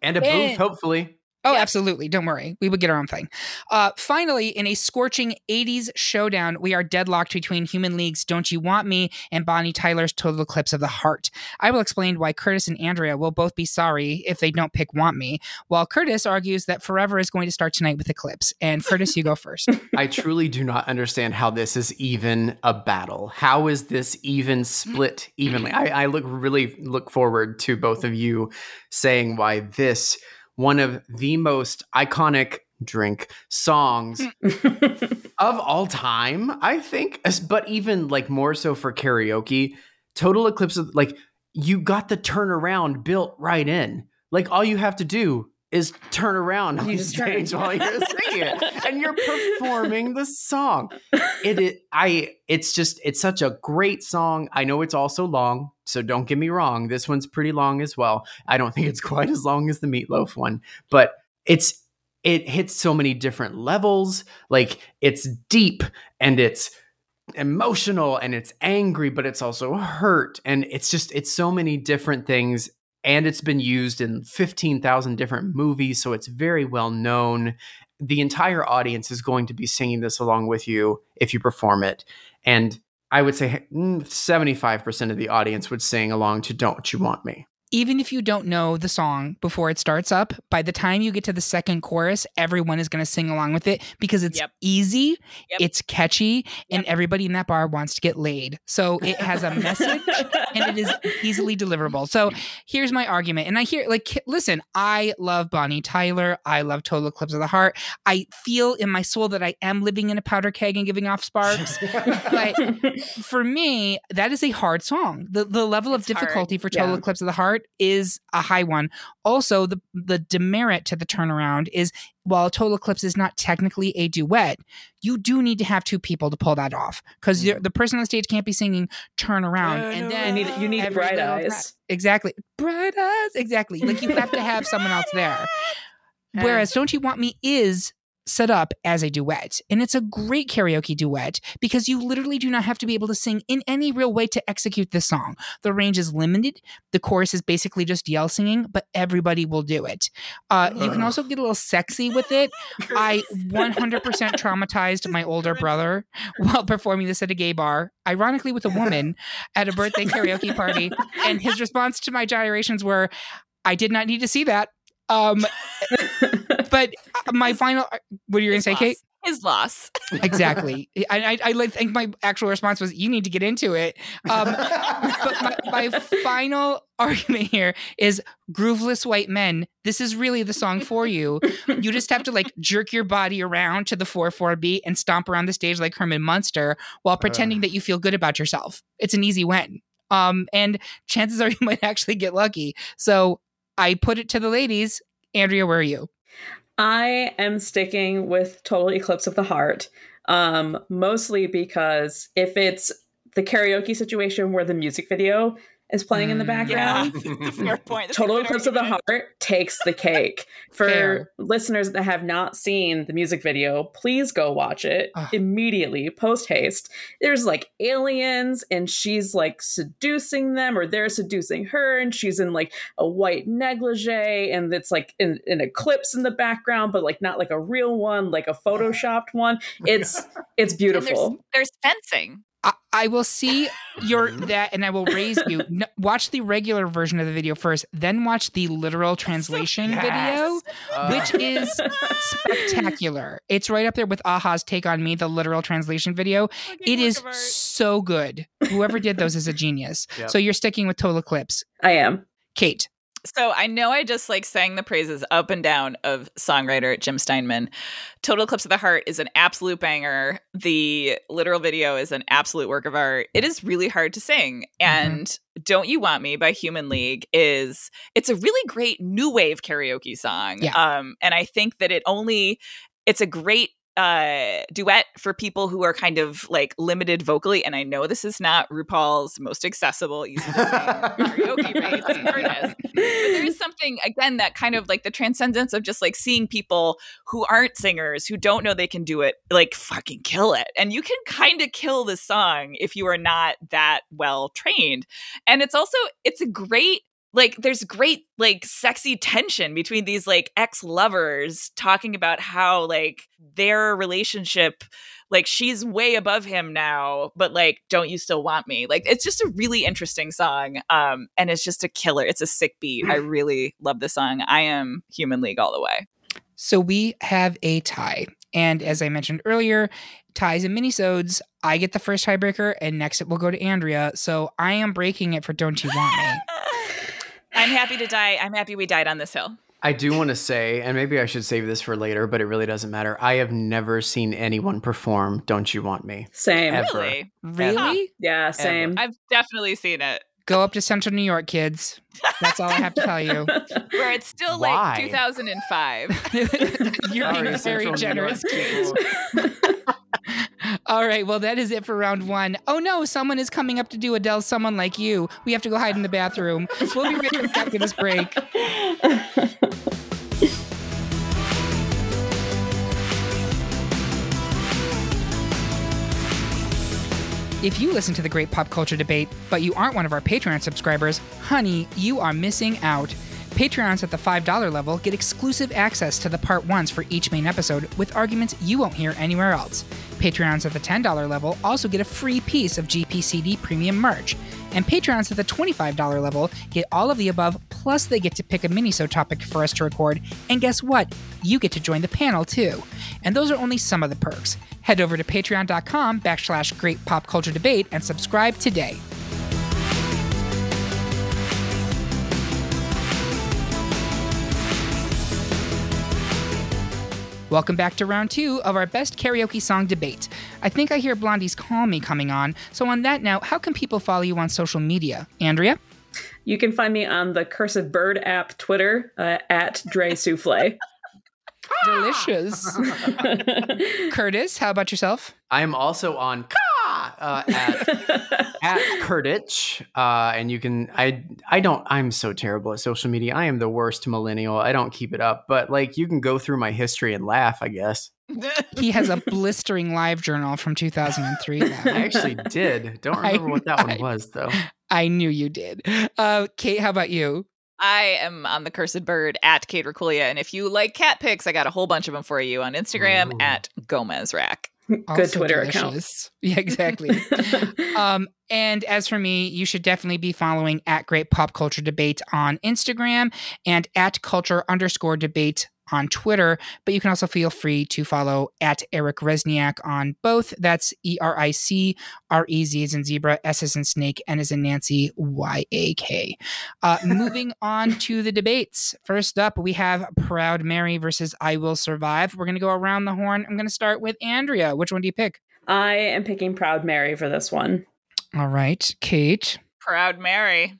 And a And- booth, hopefully. Oh, Yep. absolutely. Don't worry. We would get our own thing. Uh, finally, in a scorching 80s showdown, we are deadlocked between Human League's Don't You Want Me and Bonnie Tyler's Total Eclipse of the Heart. I will explain why Curtis and Andrea will both be sorry if they don't pick Want Me, while Curtis argues that Forever is going to start tonight with Eclipse. And Curtis, you go first. I truly do not understand how this is even a battle. How is this even split evenly? I, I look really look forward to both of you saying why this one of the most iconic drink songs of all time, I think. But even like more so for karaoke, Total Eclipse of like you got the turnaround built right in. Like all you have to do is turn around on You just turn. while you're singing it, and you're performing the song. It, it, I, it's just, it's such a great song. I know it's also long, so don't get me wrong. This one's pretty long as well. I don't think it's quite as long as the Meatloaf one, but it's it hits so many different levels. Like it's deep and it's emotional and it's angry, but it's also hurt. And it's just, it's so many different things. And it's been used in 15,000 different movies. So it's very well known. The entire audience is going to be singing this along with you if you perform it. And I would say mm, 75% of the audience would sing along to Don't You Want Me. Even if you don't know the song before it starts up, by the time you get to the second chorus, everyone is going to sing along with it because it's Yep. easy, Yep. it's catchy, and everybody in that bar wants to get laid. So it has a message and it is easily deliverable. So here's my argument. And I hear, like, listen, I love Bonnie Tyler. I love Total Eclipse of the Heart. I feel in my soul that I am living in a powder keg and giving off sparks. but for me, that is a hard song. The the level of It's hard. difficulty for Total Yeah. Eclipse of the Heart is a high one. Also, the the demerit to the turnaround is while Total Eclipse is not technically a duet, you do need to have two people to pull that off because mm. the person on the stage can't be singing "Turn Around" and then you need you need bright eyes. exactly bright eyes exactly like you have to have someone else there. Whereas "Don't You Want Me" is set up as a duet. And it's a great karaoke duet because you literally do not have to be able to sing in any real way to execute this song. The range is limited. The chorus is basically just yell singing, but everybody will do it. Uh, you can also get a little sexy with it. I 100% traumatized my older brother while performing this at a gay bar, ironically with a woman at a birthday karaoke party. And his response to my gyrations were, I did not need to see that. Um, but uh, my final, what are you going to say, loss. Kate? His loss. Exactly. I, I, I think my actual response was, "You need to get into it." Um, but my, my final argument here is grooveless white men. This is really the song for you. You just have to like jerk your body around to the four four beat and stomp around the stage like Herman Munster while pretending that you feel good about yourself. It's an easy win. Um, and chances are you might actually get lucky. So I put it to the ladies. Andrea, where are you? I am sticking with Total Eclipse of the Heart, um, mostly because if it's the karaoke situation where the music video is playing in the Mm, background, Fair point. That's Total Eclipse of the. Heart takes the cake. For Fair. listeners that have not seen the music video, please go watch it Ugh. immediately, post haste. There's like aliens, and she's like seducing them, or they're seducing her, and she's in like a white negligee, and it's like an, an eclipse in the background, but like not like a real one, like a photoshopped one. It's it's And there's, beautiful. there's fencing. I, I will see your that and I will raise you. N- watch the regular version of the video first, then watch the literal translation video, Uh, which is spectacular. It's right up there with a-ha's Take on Me, the literal translation video. It is so good. Whoever did those is a genius. Yep. So you're sticking with Total Eclipse. I am. Kate. So I know I just like sang the praises up and down of songwriter Jim Steinman. Total Eclipse of the Heart is an absolute banger. The literal video is an absolute work of art. It is really hard to sing. And Don't You Want Me by Human League is it's a really great new wave karaoke song. Yeah. Um and I think that it only it's a great uh duet for people who are kind of like limited vocally and i know this is not rupaul's most accessible easy to sing karaoke fairness. but there is something again that kind of like the transcendence of just like seeing people who aren't singers who don't know they can do it like fucking kill it. And you can kind of kill the song if you are not that well trained. And it's also it's a great like there's great like sexy tension between these like ex-lovers talking about how like their relationship like she's way above him now but like don't you still want me like it's just a really interesting song um and it's just a killer it's a sick beat i really love the song i am human league all the way So we have a tie. And as I mentioned earlier, ties and minisodes, I get the first tiebreaker, and next it will go to Andrea. So I am breaking it for Don't You Want Me. i'm happy to die i'm happy we died on this hill I do want to say, and maybe I should save this for later, but it really doesn't matter. I have never seen anyone perform "Don't You Want Me." Same. Ever. really Really? Yeah, same. i've definitely seen it Go up to Central New York, kids. That's all I have to tell you. where it's still Why? like 2005 You're being very Central generous. people. All right, well, that is it for round one. Oh no, someone is coming up to do Adele's Someone Like You. We have to go hide in the bathroom. We'll be right back after this break. If you listen to the great pop culture debate, but you aren't one of our Patreon subscribers, honey, you are missing out. Patreons at the $5 level get exclusive access to the part ones for each main episode with arguments you won't hear anywhere else. Patreons at the $10 level also get a free piece of GPCD premium merch. And Patreons at the $25 level get all of the above, plus they get to pick a minisode topic for us to record. And guess what? You get to join the panel too. And those are only some of the perks. Head over to patreon.com backslash great pop culture debate and subscribe today. Welcome back to round two of our best karaoke song debate. I think I hear Blondie's Call Me coming on. So, on that note, how can people follow you on social media? Andrea? You can find me on the Cursed Bird app Twitter uh, at Dre Souffle. Delicious. Curtis, how about yourself? I am also on Ka uh, at at Kurtich, uh, and you can. I I don't. I'm so terrible at social media. I am the worst millennial. I don't keep it up, but like you can go through my history and laugh. I guess He has a blistering live journal from 2003. I actually did. Don't I- remember what that I- one was though. I knew you did. Uh, Kate, how about you? I am on the Cursed Bird at Kate Racculia. And if you like cat pics, I got a whole bunch of them for you on Instagram Ooh. at Gomez Rack. Good Twitter delicious. Yeah, exactly. um, and as for me, you should definitely be following at Great Pop Culture Debate on Instagram and at Culture underscore Debate on Twitter. But you can also feel free to follow at Eric Rezsnyak on both. That's E R I C R E Z as in zebra, S as in snake, N as in Nancy, Y A K. Uh, moving on to the debates. First up, we have Proud Mary versus I Will Survive. We're going to go around the horn. I'm going to start with Andrea. Which one do you pick? I am picking Proud Mary for this one. All right, Kate, Proud Mary.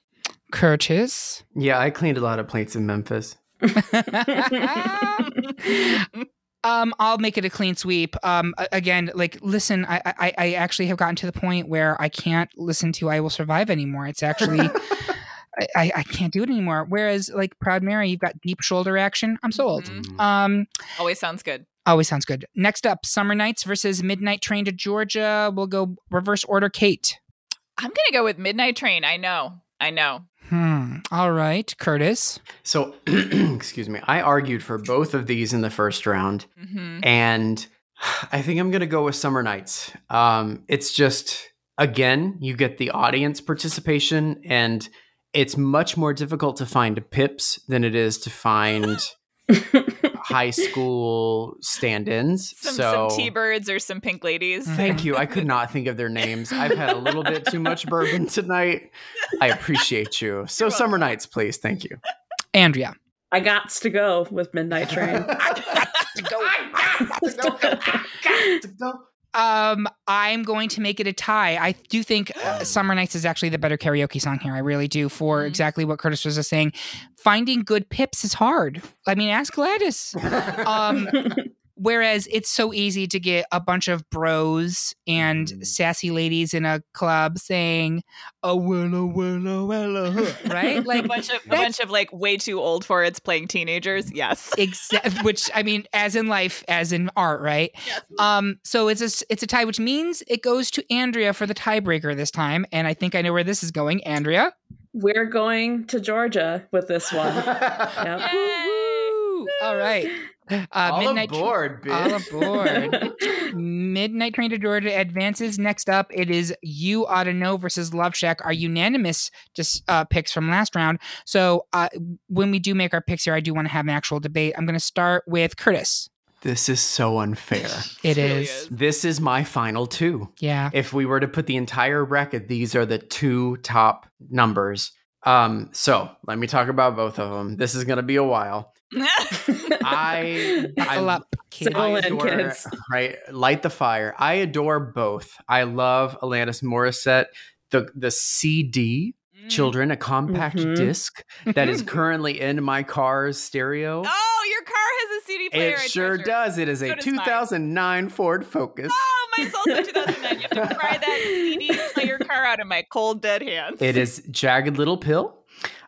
Curtis. Yeah, I cleaned a lot of plates in Memphis. um, I'll make it a clean sweep. Um, again, like, listen, I, I, I actually have gotten to the point where I can't listen to "I Will Survive" anymore. It's actually, I, I, I can't do it anymore. Whereas, like, Proud Mary, you've got deep shoulder action. I'm sold. Mhm. Um, Always sounds good. always sounds good. Next up, Summer Nights versus Midnight Train to Georgia. We'll go reverse order. Kate. I'm going to go with Midnight Train. I know. I know. Hmm. All right, Curtis. So, excuse me. I argued for both of these in the first round, hmm and I think I'm gonna go with Summer Nights. Um, it's just again, you get the audience participation, and it's much more difficult to find pips than it is to find high school stand-ins. Some, so some T-birds or some pink ladies. Thank you. I could not think of their names. I've had a little bit too much bourbon tonight. I appreciate you. So, You're Summer Nights, please. Thank you. Andrea. I got to go with Midnight Train. Um, I'm going to make it a tie. I do think uh, "Summer Nights" is actually the better karaoke song here. I really do. For Mhm. exactly what Curtis was just saying, finding good pips is hard. I mean, ask Gladys. Um, whereas it's so easy to get a bunch of bros and Mhm. sassy ladies in a club saying, "Oh, willow, willow, willow," right? a Like bunch of a bunch of like way too old for it's playing teenagers. Yes. exact which i mean as in life as in art right um so it's a, it's a tie which means it goes to andrea for the tiebreaker this time and i think i know where this is going andrea We're going to Georgia with this one. Yep. Woo! all right uh All midnight Tr- aboard, all bitch. aboard midnight train to georgia advances next up it is you ought to know versus love shack our unanimous just uh picks from last round so uh when we do make our picks here i do want to have an actual debate i'm going to start with curtis This is so unfair. It really is. is. This is my final two. yeah If we were to put the entire bracket, these are the two top numbers. Um, so let me talk about both of them. This is gonna be a while. I, I up, kids. I adore, kids. right? Light the fire. I adore both. I love Alanis Morissette. The the CD Mm. Children, a compact Mhm. disc that is currently in my car's stereo. Oh, your car has a CD player. it I sure treasure. does. It is So a does mine. 2009 Ford Focus. Oh, mine's also 2009. You have to pry that CD player car out of my cold dead hands. It is Jagged Little Pill.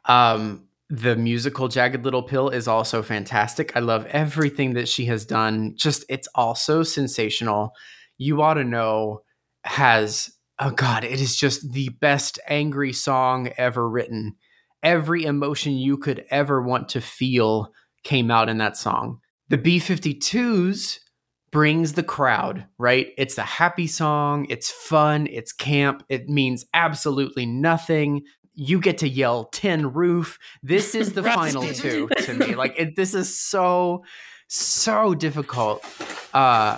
Um, the musical Jagged Little Pill is also fantastic. I love everything that she has done. Just it's also sensational. You ought to know has oh god, it is just the best angry song ever written. Every emotion you could ever want to feel came out in that song. The B52s brings the crowd, right? It's a happy song, it's fun, it's camp, it means absolutely nothing. You get to yell tin roof. This is the final two to me. Like it, this is so so difficult. Uh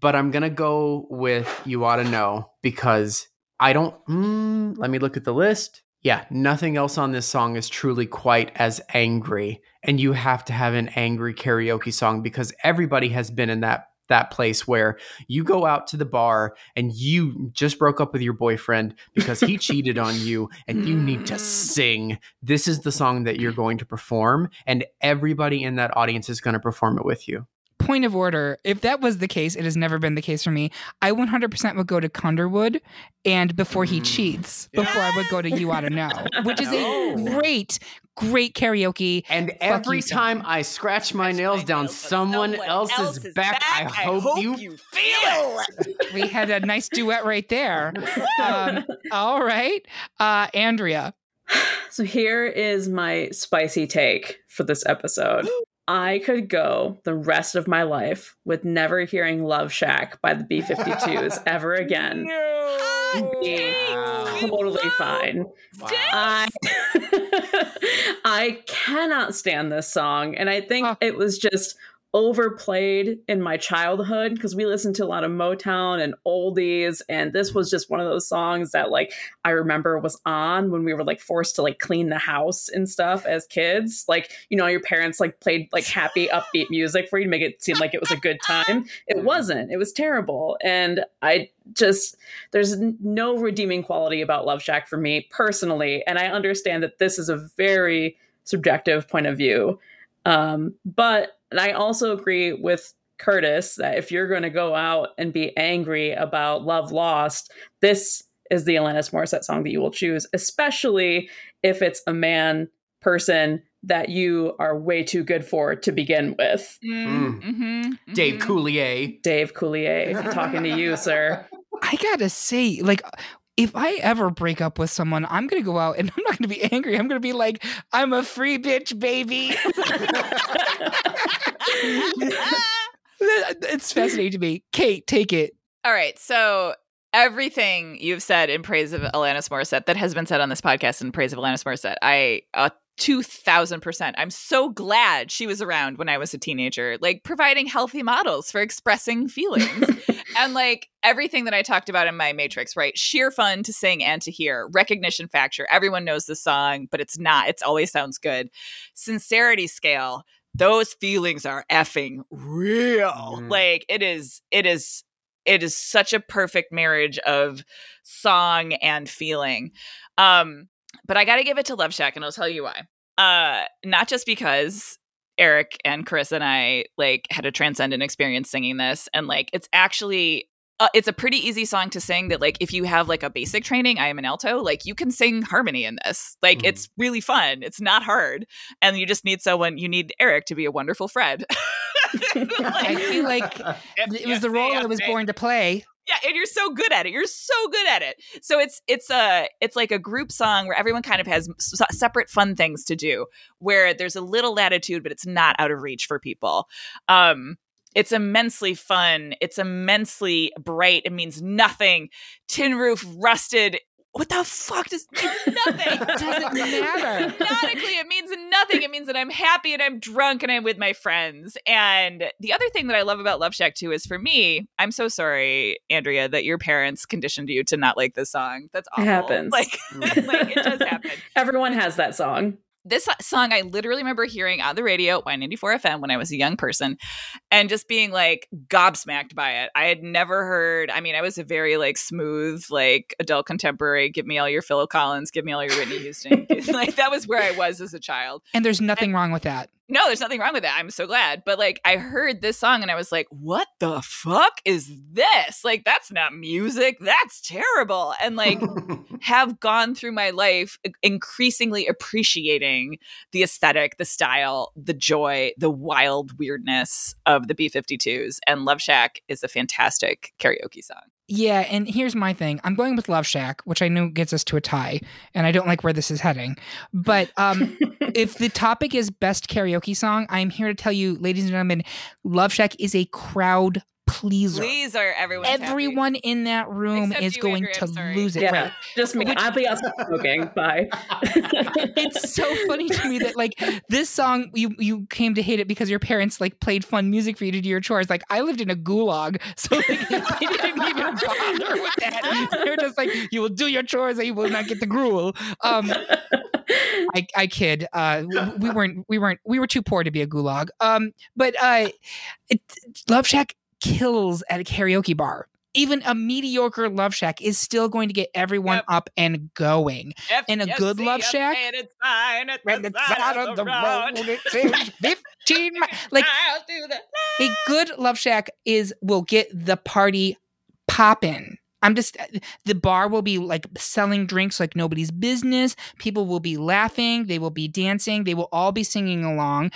but I'm gonna go with you ought to know because I don't. Mm, let me look at the list. Yeah, nothing else on this song is truly quite as angry, and you have to have an angry karaoke song because everybody has been in that that place where you go out to the bar and you just broke up with your boyfriend because he cheated on you and you need to mm. sing. This is the song that you're going to perform and everybody in that audience is going to perform it with you. Point of order if that was the case it has never been the case for me i 100% would go to Cunderwood and before he Mm. cheats before i would go to you ought to know which is a great great karaoke And every you, Sam. time I scratch my Scratch nails my down nails someone, someone else's, else's back, I, back, hope you, feel it. we had a nice duet right there um, all right uh, andrea So here is my spicy take for this episode. I could go the rest of my life with never hearing Love Shack by the B 52s ever again. Be ah, Wow. totally fine. I I cannot stand this song, and I think Oh. it was just overplayed in my childhood because we listened to a lot of Motown and oldies, and this was just one of those songs that like I remember was on when we were like forced to like clean the house and stuff as kids. Like you know, your parents like played like happy upbeat music for you to make it seem like it was a good time. It wasn't. It was terrible, and I just there's no redeeming quality about Love Shack for me personally, and I understand that this is a very subjective point of view. Um, but and I also agree with Curtis that if you're going to go out and be angry about Love Lost, this is the Alanis Morissette song that you will choose, especially if it's a man person that you are way too good for to begin with. Mm, mhm, Dave mhm. Coulier. Dave Coulier, talking to you, sir. i gotta say like if I ever break up with someone, I'm going to go out and I'm not going to be angry. I'm going to be like, I'm a free bitch, baby. it's fascinating to me. Kate, take it. All right. So everything you've said in praise of Alanis Morissette that has been said on this podcast in praise of Alanis Morissette, I a 2000%. I'm so glad she was around when I was a teenager, like providing healthy models for expressing feelings. and like everything that I talked about in my Matrix, right? Sheer fun to sing and to hear, recognition factor. Everyone knows the song, but it's not, it's always sounds good. Sincerity scale. Those feelings are effing real. Mm. Like it is, it is, it is such a perfect marriage of song and feeling. Um, but I got to give it to Love Shack, and I'll tell you why. Uh, not just because Eric and Chris and I like had a transcendent experience singing this, and like it's actually uh, it's a pretty easy song to sing that like if you have like a basic training i am an alto like you can sing harmony in this like Mhm. it's really fun it's not hard and you just need someone you need eric to be a wonderful fred I feel like it was the role I was born to play. Yeah and you're so good at it you're so good at it. So it's it's a it's like a group song where everyone kind of has s- separate fun things to do where there's a little latitude but it's not out of reach for people. Um it's immensely fun it's immensely bright it means nothing tin roof rusted what the fuck does nothing Doesn't matter. Hypnotically, it means nothing. It means that I'm happy and I'm drunk and I'm with my friends. And the other thing that I love about Love Shack too is for me, I'm so sorry, Andrea, that your parents conditioned you to not like this song. That's awful. It happens. Like, like it does happen. Everyone has that song. This song I literally remember hearing on the radio, Y94 FM, when I was a young person, and just being like gobsmacked by it. I had never heard, I mean, I was a very like smooth, like adult contemporary, give me all your Phil Collins, give me all your Whitney Houston. like that was where I was as a child. And there's nothing wrong with that. No, there's nothing wrong with that. I'm so glad. But like I heard this song and I was like, what the fuck is this? Like that's not music. That's terrible. And like have gone through my life increasingly appreciating the aesthetic, the style, the joy, the wild weirdness of the B52s. And Love Shack is a fantastic karaoke song. Yeah, and here's my thing. I'm going with Love Shack, which I know gets us to a tie, and I don't like where this is heading. But um, if the topic is best karaoke song, I'm here to tell you, ladies and gentlemen, Love Shack is a crowd pleaser. Pleaser, everyone. Everyone in that room Except is you, going Andrea, to sorry. lose it. Yeah, Right. just me. Which- I'll be outside smoking. Bye. It's so funny to me that like this song you you came to hate it because your parents like played fun music for you to do your chores. Like I lived in a gulag, so like, they didn't even bother with that. They're just like you will do your chores and you will not get the gruel. Um, I, I kid. Uh, w- we weren't we weren't we were too poor to be a gulag. Um, but uh, it, Love Shack kills at a karaoke bar. Even a mediocre Love Shack is still going to get everyone Yep. up and going. If In a good see Love Shack, painted sign at When the it's side of the road, it says 15 mi- Like I'll do the a good Love Shack is will get the party poppin'. I'm just uh, the bar will be like selling drinks like nobody's business. People will be laughing, they will be dancing, they will all be singing along.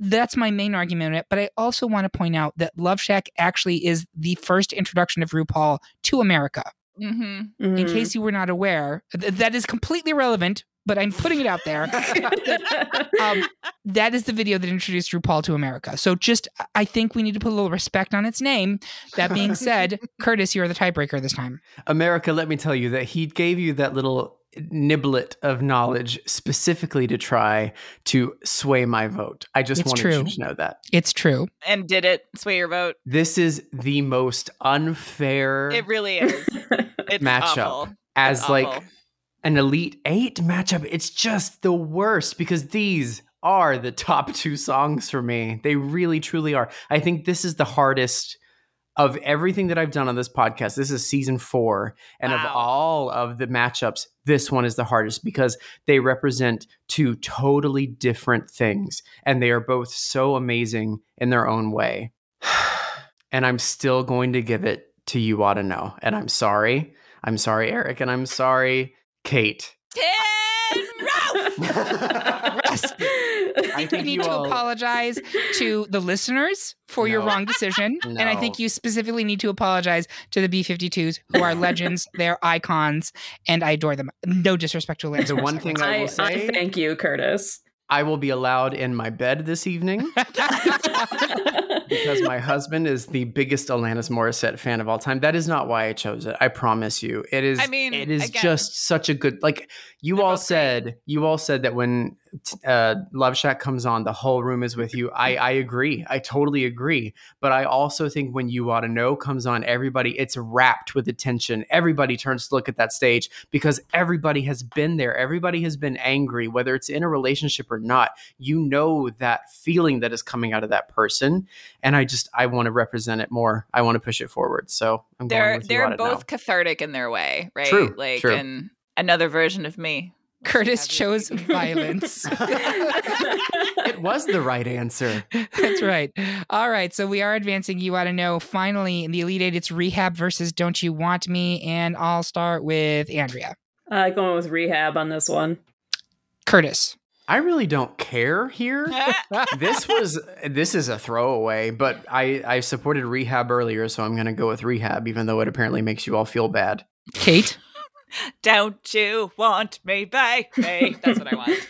That's my main argument. But I also want to point out that Love Shack actually is the first introduction of RuPaul to America. Mhm. In Mhm. case you were not aware, th- that is completely relevant, but I'm putting it out there. um, that is the video that introduced RuPaul to America. So just, I think we need to put a little respect on its name. That being said, Curtis, you're the tiebreaker this time. America, let me tell you that he gave you that little niblet of knowledge specifically to try to sway my vote. I just It's wanted true. you to know that. It's true. and did it sway your vote? This is the most unfair It really is. It's matchup awful. as It's like awful. an elite 8 matchup. It's just the worst because these are the top 2 songs for me. They really truly are. I think this is the hardest of everything that I've done on this podcast, this is season four. And of all of the matchups, this one is the hardest because they represent two totally different things. And they are both so amazing in their own way. and I'm still going to give it to You Ought to Know. And I'm sorry. I'm sorry, Eric. And I'm sorry, Kate. Tin Roof! I think you think need you to all- apologize to the listeners for your wrong decision. And I think you specifically need to apologize to the B 52s, who are legends, they're icons, and I adore them. No disrespect to Lance. The one thing I I, will I say, thank you, Curtis. I will be allowed in my bed this evening. because my husband is the biggest Alanis Morissette fan of all time. That is not why I chose it. I promise you. It is I mean, it is again, just such a good like you all both great. said you all said that when uh, Love Shack comes on, the whole room is with you. I I agree. I totally agree. But I also think when You Ought to Know comes on, everybody it's wrapped with attention. Everybody turns to look at that stage because everybody has been there. Everybody has been angry, whether it's in a relationship or not. You know that feeling that is coming out of that person, and I just I want to represent it more. I want to push it forward. So I'm going They're with You Ought they're both cathartic in their way, right? True, like true. and another version of me. Curtis chose violence. it was the right answer. That's right. All right. So we are advancing. You ought to know. Finally, in the Elite Eight, it's Rehab versus Don't You Want Me. And I'll start with Andrea. Uh, going with Rehab on this one. Curtis. I really don't care here. this was this is a throwaway, but I I supported rehab earlier, so I'm going to go with rehab, even though it apparently makes you all feel bad. Kate, don't you want me, baby? That's what I want.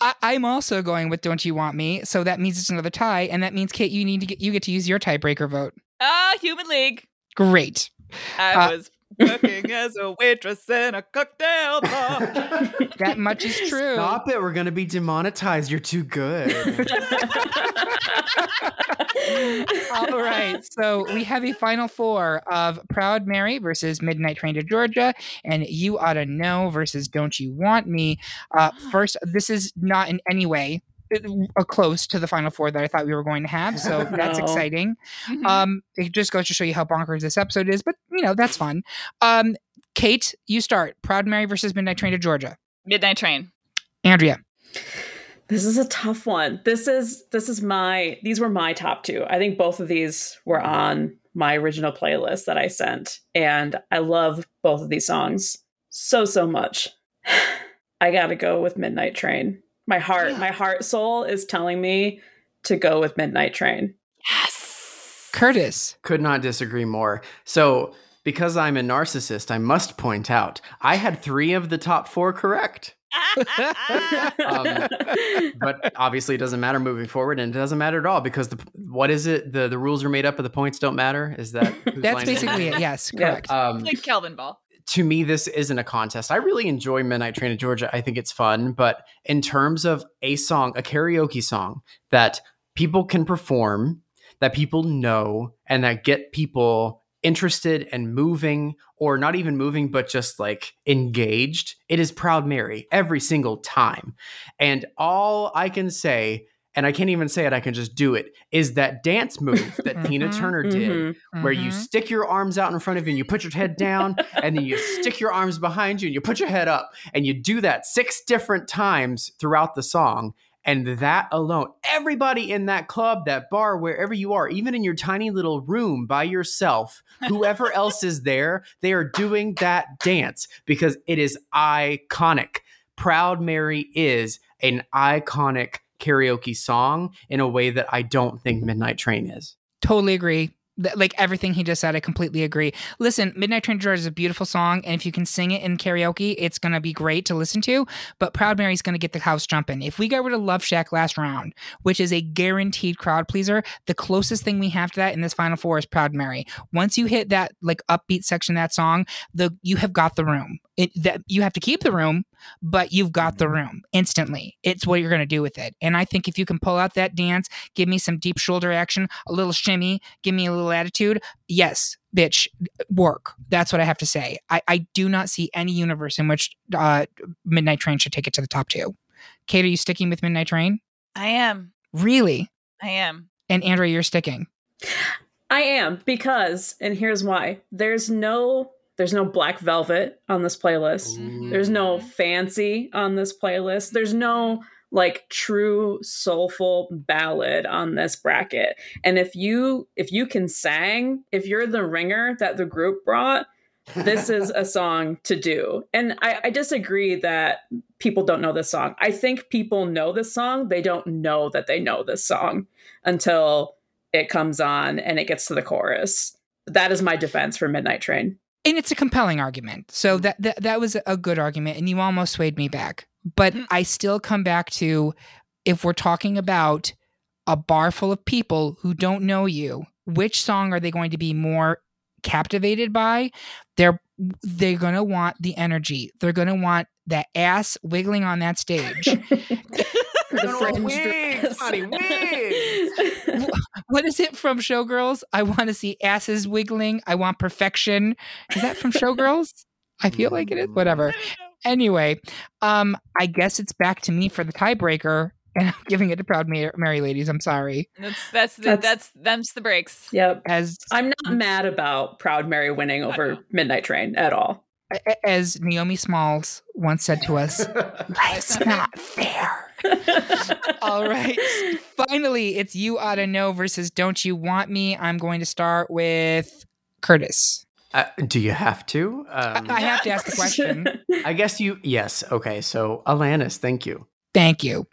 I, am also going with "Don't You Want Me," so that means it's another tie, and that means Kate, you need to get you get to use your tiebreaker vote. Ah, uh, Human League. Great. I uh, was working as a waitress in a cocktail bar. that much is true. Stop it. We're going to be demonetized. You're too good. All right. So we have a final four of Proud Mary versus Midnight Train to Georgia and You Oughta Know versus Don't You Want Me. Uh, first, this is not in any way uh, close to the final four that I thought we were going to have. So that's no. exciting. Mm-hmm. Um, it just goes to show you how bonkers this episode is, but you know, that's fun. Um, Kate, you start. Proud Mary versus Midnight Train to Georgia. Midnight Train. Andrea. This is a tough one. This is this is my these were my top two. I think both of these were on my original playlist that I sent. And I love both of these songs so so much. I gotta go with Midnight Train. My heart, yeah. my heart soul is telling me to go with Midnight Train. Yes. Curtis. Could not disagree more. So, because I'm a narcissist, I must point out I had three of the top four correct. um, but obviously, it doesn't matter moving forward, and it doesn't matter at all because the what is it? The the rules are made up, but the points don't matter. Is that that's basically it? Yes, correct. Um, like Calvinball to me, this isn't a contest. I really enjoy Midnight Train to Georgia. I think it's fun. But in terms of a song, a karaoke song that people can perform, that people know, and that get people interested and moving, or not even moving, but just like engaged, it is Proud Mary every single time. And all I can say and I can't even say it, I can just do it, is that dance move that mm-hmm, Tina Turner did, mm-hmm, where you mm-hmm. stick your arms out in front of you and you put your head down, and then you stick your arms behind you and you put your head up, and you do that six different times throughout the song. And that alone, everybody in that club, that bar, wherever you are, even in your tiny little room by yourself, whoever else is there, they are doing that dance because it is iconic. Proud Mary is an iconic karaoke song in a way that I don't think mm-hmm. Midnight Train is. Totally agree like everything he just said, I completely agree. Listen, Midnight Train to Georgia is a beautiful song, and if you can sing it in karaoke, it's gonna be great to listen to. But Proud Mary's gonna get the house jumping. If we got rid of Love Shack last round, which is a guaranteed crowd pleaser, the closest thing we have to that in this final four is Proud Mary. Once you hit that like upbeat section of that song, the you have got the room. It, that you have to keep the room, but you've got the room instantly. It's what you're going to do with it. And I think if you can pull out that dance, give me some deep shoulder action, a little shimmy, give me a little attitude, yes, bitch, work. That's what I have to say. I, I do not see any universe in which uh, Midnight Train should take it to the top two. Kate, are you sticking with Midnight Train? I am. Really? I am. And Andrea, you're sticking. I am because, and here's why. There's no there's no black velvet on this playlist. Ooh. There's no fancy on this playlist. There's no like true soulful ballad on this bracket. And if you if you can sing, if you're the ringer that the group brought, this is a song to do. And I, I disagree that people don't know this song. I think people know this song. They don't know that they know this song until it comes on and it gets to the chorus. That is my defense for Midnight Train and it's a compelling argument. So mm. that that, that was a good argument, and you almost swayed me back. But mm-hmm. I still come back to if we're talking about a bar full of people who don't know you, which song are they going to be more captivated by? They're they're gonna want the energy. They're gonna want that ass wiggling on that stage. the fringe wigs, honey, wigs. what is it from Showgirls? I want to see asses wiggling. I want perfection. Is that from Showgirls? I feel like it is. Mm. Whatever. Anyway, um, I guess it's back to me for the tiebreaker, and I'm giving it to Proud Mary, ladies. I'm sorry. That's that's the, that's, that's them's the breaks. Yep. As I'm not mad about Proud Mary winning over Midnight Train at all. As Naomi Smalls once said to us, life's not fair. All right. Finally, it's You Ought to Know versus Don't You Want Me. I'm going to start with Curtis. Uh, do you have to? Um, I have to ask a question. I guess you. Yes. Okay. So Alanis, thank you. Thank you.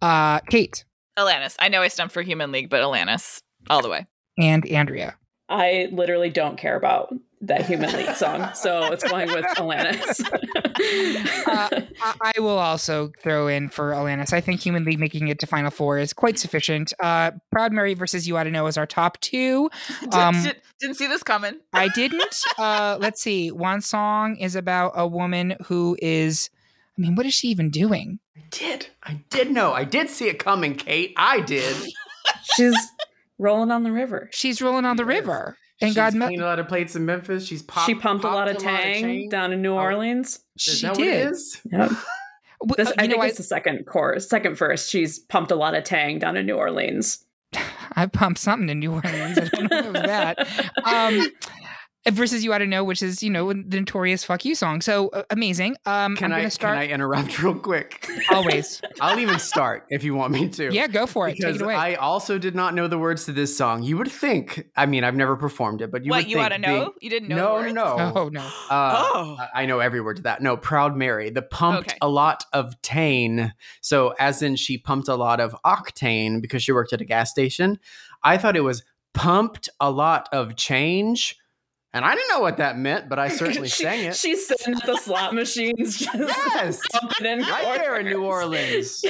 Uh, Kate Alanis. I know I stumped for Human League, but Alanis all the way. and Andrea. I literally don't care about that Human League song, so it's going with Alanis. Uh, I, I will also throw in for Alanis. I think Human League making it to Final Four is quite sufficient. Uh, Proud Mary versus You Ought to Know is our top two. Um, Did, didn't see this coming. I didn't. Uh, let's see. One song is about a woman who is. I mean, what is she even doing? I did. I did know. I did see it coming, Kate. I did. She's rolling on the river. She's rolling on the Yes. river, and She's God, mo- cleaned a lot of plates in Memphis. She's popped. she pumped a lot of popped tang Tang. down in New Oh. Orleans. Is she that did. what it is? Yep. W- This, uh, I think know, it's the second chorus, second verse. She's pumped a lot of tang down in New Orleans. I pumped something in New Orleans. I don't know if it was that. Um, versus You Ought to Know, which is, you know, the notorious fuck you song. So uh, amazing. Um, Can I'm I start can I interrupt real quick? always. I'll even start if you want me to. Yeah, go for it. Take Because it away. I also did not know the words to this song. You would think. I mean, I've never performed it, but you what would you think want to know? being- you didn't know? no, no, no. oh, no. Uh, Oh. I- I know every word to that. No, Proud Mary, the pumped Okay. a lot of tane. So, as in she pumped a lot of octane because she worked at a gas station. I thought it was pumped a lot of change. And I didn't know what that meant, but I certainly she, sang it. She's sitting at the slot machines, just Yes. pumping in right there in New. Orleans.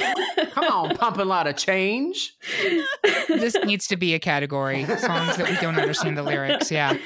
Come on, pumping a lot of change. this needs to be a category. Songs that we don't understand the lyrics. Yeah.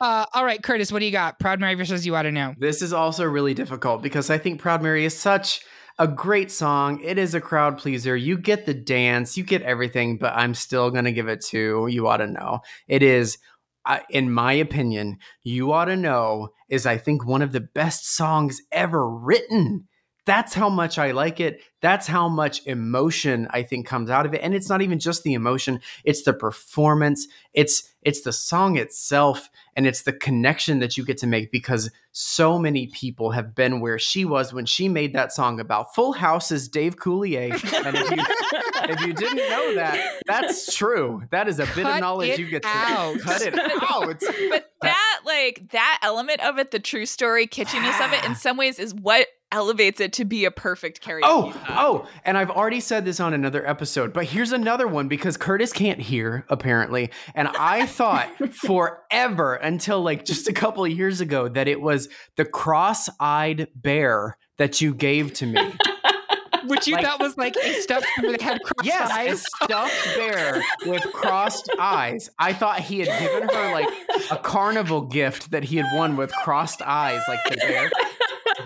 Uh, all right, Curtis, what do you got? Proud Mary versus You Ought to Know. This is also really difficult because I think Proud Mary is such a great song. It is a crowd pleaser. You get the dance, you get everything, but I'm still going to give it to You Ought to Know. It is, uh, in my opinion, You Ought to Know is, I think, one of the best songs ever written. That's how much I like it. That's how much emotion I think comes out of it. And it's not even just the emotion, it's the performance. It's it's the song itself and it's the connection that you get to make because so many people have been where she was when she made that song about Full House's Dave Coulier. And if you, if you didn't know that, that's true. That is a bit Cut of knowledge you get to out. cut it out. But that, like, that element of it, the true story kitschiness of it, in some ways, is what elevates it to be a perfect karaoke. Oh, song. Oh, and I've already said this on another episode, but here's another one because Curtis can't hear, apparently. And I thought forever until like just a couple of years ago that it was the cross eyed bear that you gave to me. Which you Like- thought was like a stuffed that had crossed Yes, eyes. a stuffed bear with crossed eyes. I thought he had given her like a carnival gift that he had won with crossed eyes, like the bear.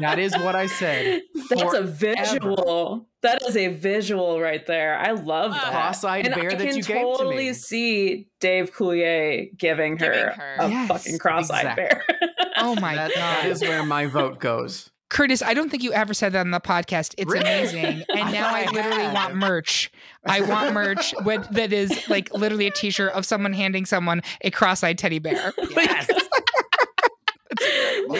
That is what I said. That's a visual. That is a visual right there. I love that. Cross-eyed and bear I that can you gave to totally me. see Dave Coulier giving her, Giving her. a Yes, fucking cross-eyed exactly. bear. Oh my That, god. that is where my vote goes. Curtis, I don't think you ever said that on the podcast. It's Really? amazing. And now I I literally had. want merch. I want merch with, that is like literally a t shirt of someone handing someone a cross eyed teddy bear. Yes.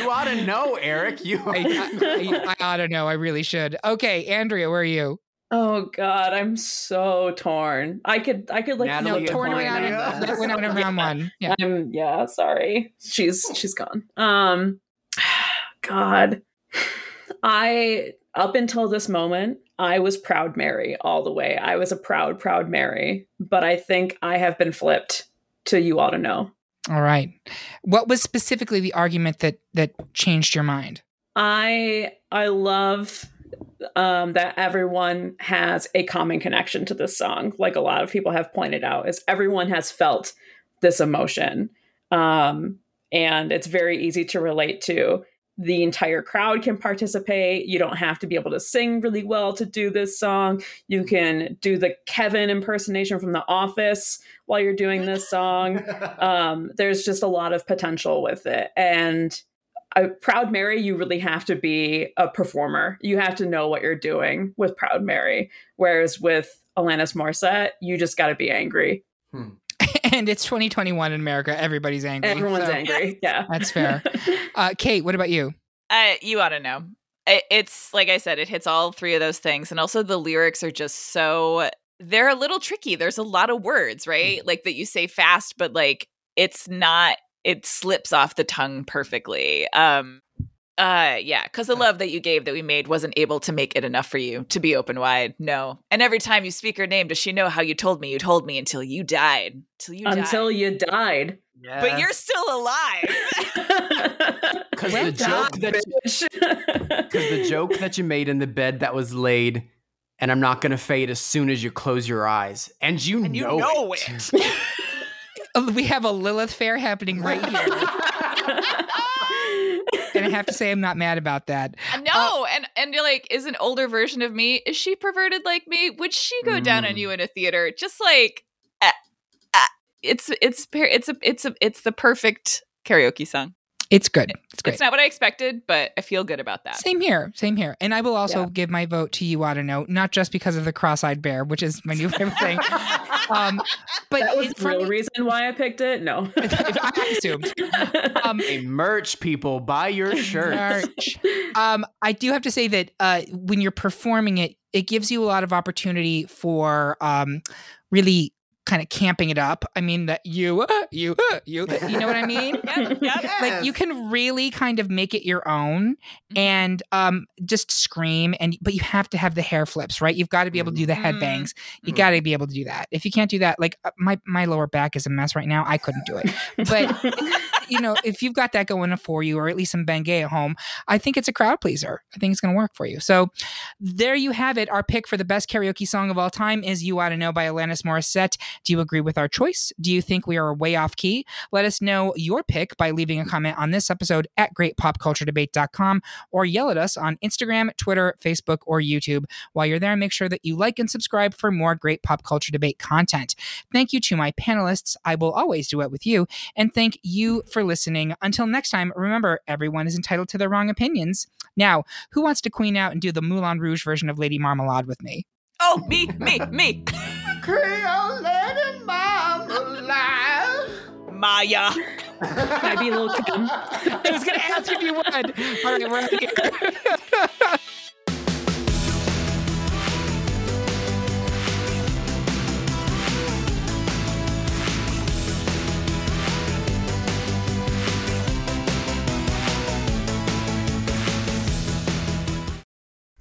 You ought to know, Eric. You. I, I, I, I don't know. I really should. Okay, Andrea, where are you? oh god, I'm so torn. I could I could like Natalie No, torn coin around. on Andrea. That went out in round one. Yeah. I'm yeah, sorry. She's she's gone. Um God. I up until this moment, I was proud Mary all the way. I was a proud, proud Mary. But I think I have been flipped to you ought to know. All right. What was specifically the argument that that changed your mind? I I love um, that everyone has a common connection to this song. Like a lot of people have pointed out, is everyone has felt this emotion, um, and it's very easy to relate to. The entire crowd can participate. You don't have to be able to sing really well to do this song. You can do the Kevin impersonation from The Office while you're doing this song. Um, there's just a lot of potential with it. And a proud mary you really have to be a performer. You have to know what you're doing with proud mary. Whereas with alanis morissette you just got to be angry and it's 2021 in America. Everybody's angry. everyone's so angry yeah That's fair. Uh, Kate, what about you? Uh, you ought to know. It, it's like I said, it hits all three of those things, and also the lyrics are just so they're a little tricky. There's a lot of words, right? Like that you say fast, but like it's not. It slips off the tongue perfectly. Um, uh, yeah, because the love that you gave that we made wasn't able to make it enough for you to be open wide. No, and every time you speak her name, does she know how you told me? You told me until you died. Until you Until died. you died. But you're still alive. because the joke that because the joke that you made in the bed that was laid, and I'm not gonna fade as soon as you close your eyes, and you and you know, know it. it. Oh, We have a Lilith fair happening right here. And I have to say, I'm not mad about that. No, and and you're like, is an older version of me? Is she perverted like me? Would she go down on Mm. you in a theater? Just like, uh, uh, it's it's it's a it's a it's the perfect karaoke song. It's good. It's great. It's not what I expected, but I feel good about that. Same here. Same here. And I will also Yeah. give my vote to you, Oughta Know, not just because of the cross-eyed bear, which is my new favorite thing. Um, but that was the real reason why I picked it. No. I assumed. Um, Hey, merch people, buy your shirt. Merch. um, I do have to say that uh, when you're performing it, it gives you a lot of opportunity for um, really kind of camping it up. I mean that you, uh, you, uh, you, you know what I mean? Yep, yep. Like you can really kind of make it your own Mhm. and um, just scream and but you have to have the hair flips, right? You've got to be able to do the head Mhm. bangs. You Mhm. got to be able to do that. If you can't do that, like uh, my my lower back is a mess right now. I couldn't do it. But you know, if you've got that going for you, or at least some Bengay at home, I think it's a crowd pleaser. I think it's going to work for you. So there you have it. Our pick for the best karaoke song of all time is You Ought to Know by Alanis Morissette. Do you agree with our choice? Do you think we are way off key? Let us know your pick by leaving a comment on this episode at greatpopculturedebate.com or yell at us on Instagram, Twitter, Facebook, or YouTube. While you're there, make sure that you like and subscribe for more great pop culture debate content. Thank you to my panelists. I will always do it with you. And thank you for listening. Until next time, remember everyone is entitled to their wrong opinions. Now, who wants to queen out and do the Moulin Rouge version of Lady Marmalade with me? Oh, me, me, me, Creole lady marmalade. Maya. Can I be little Kim? I was going to ask if you would. All right, we're out of here.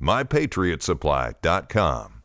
mypatriotsupply.com.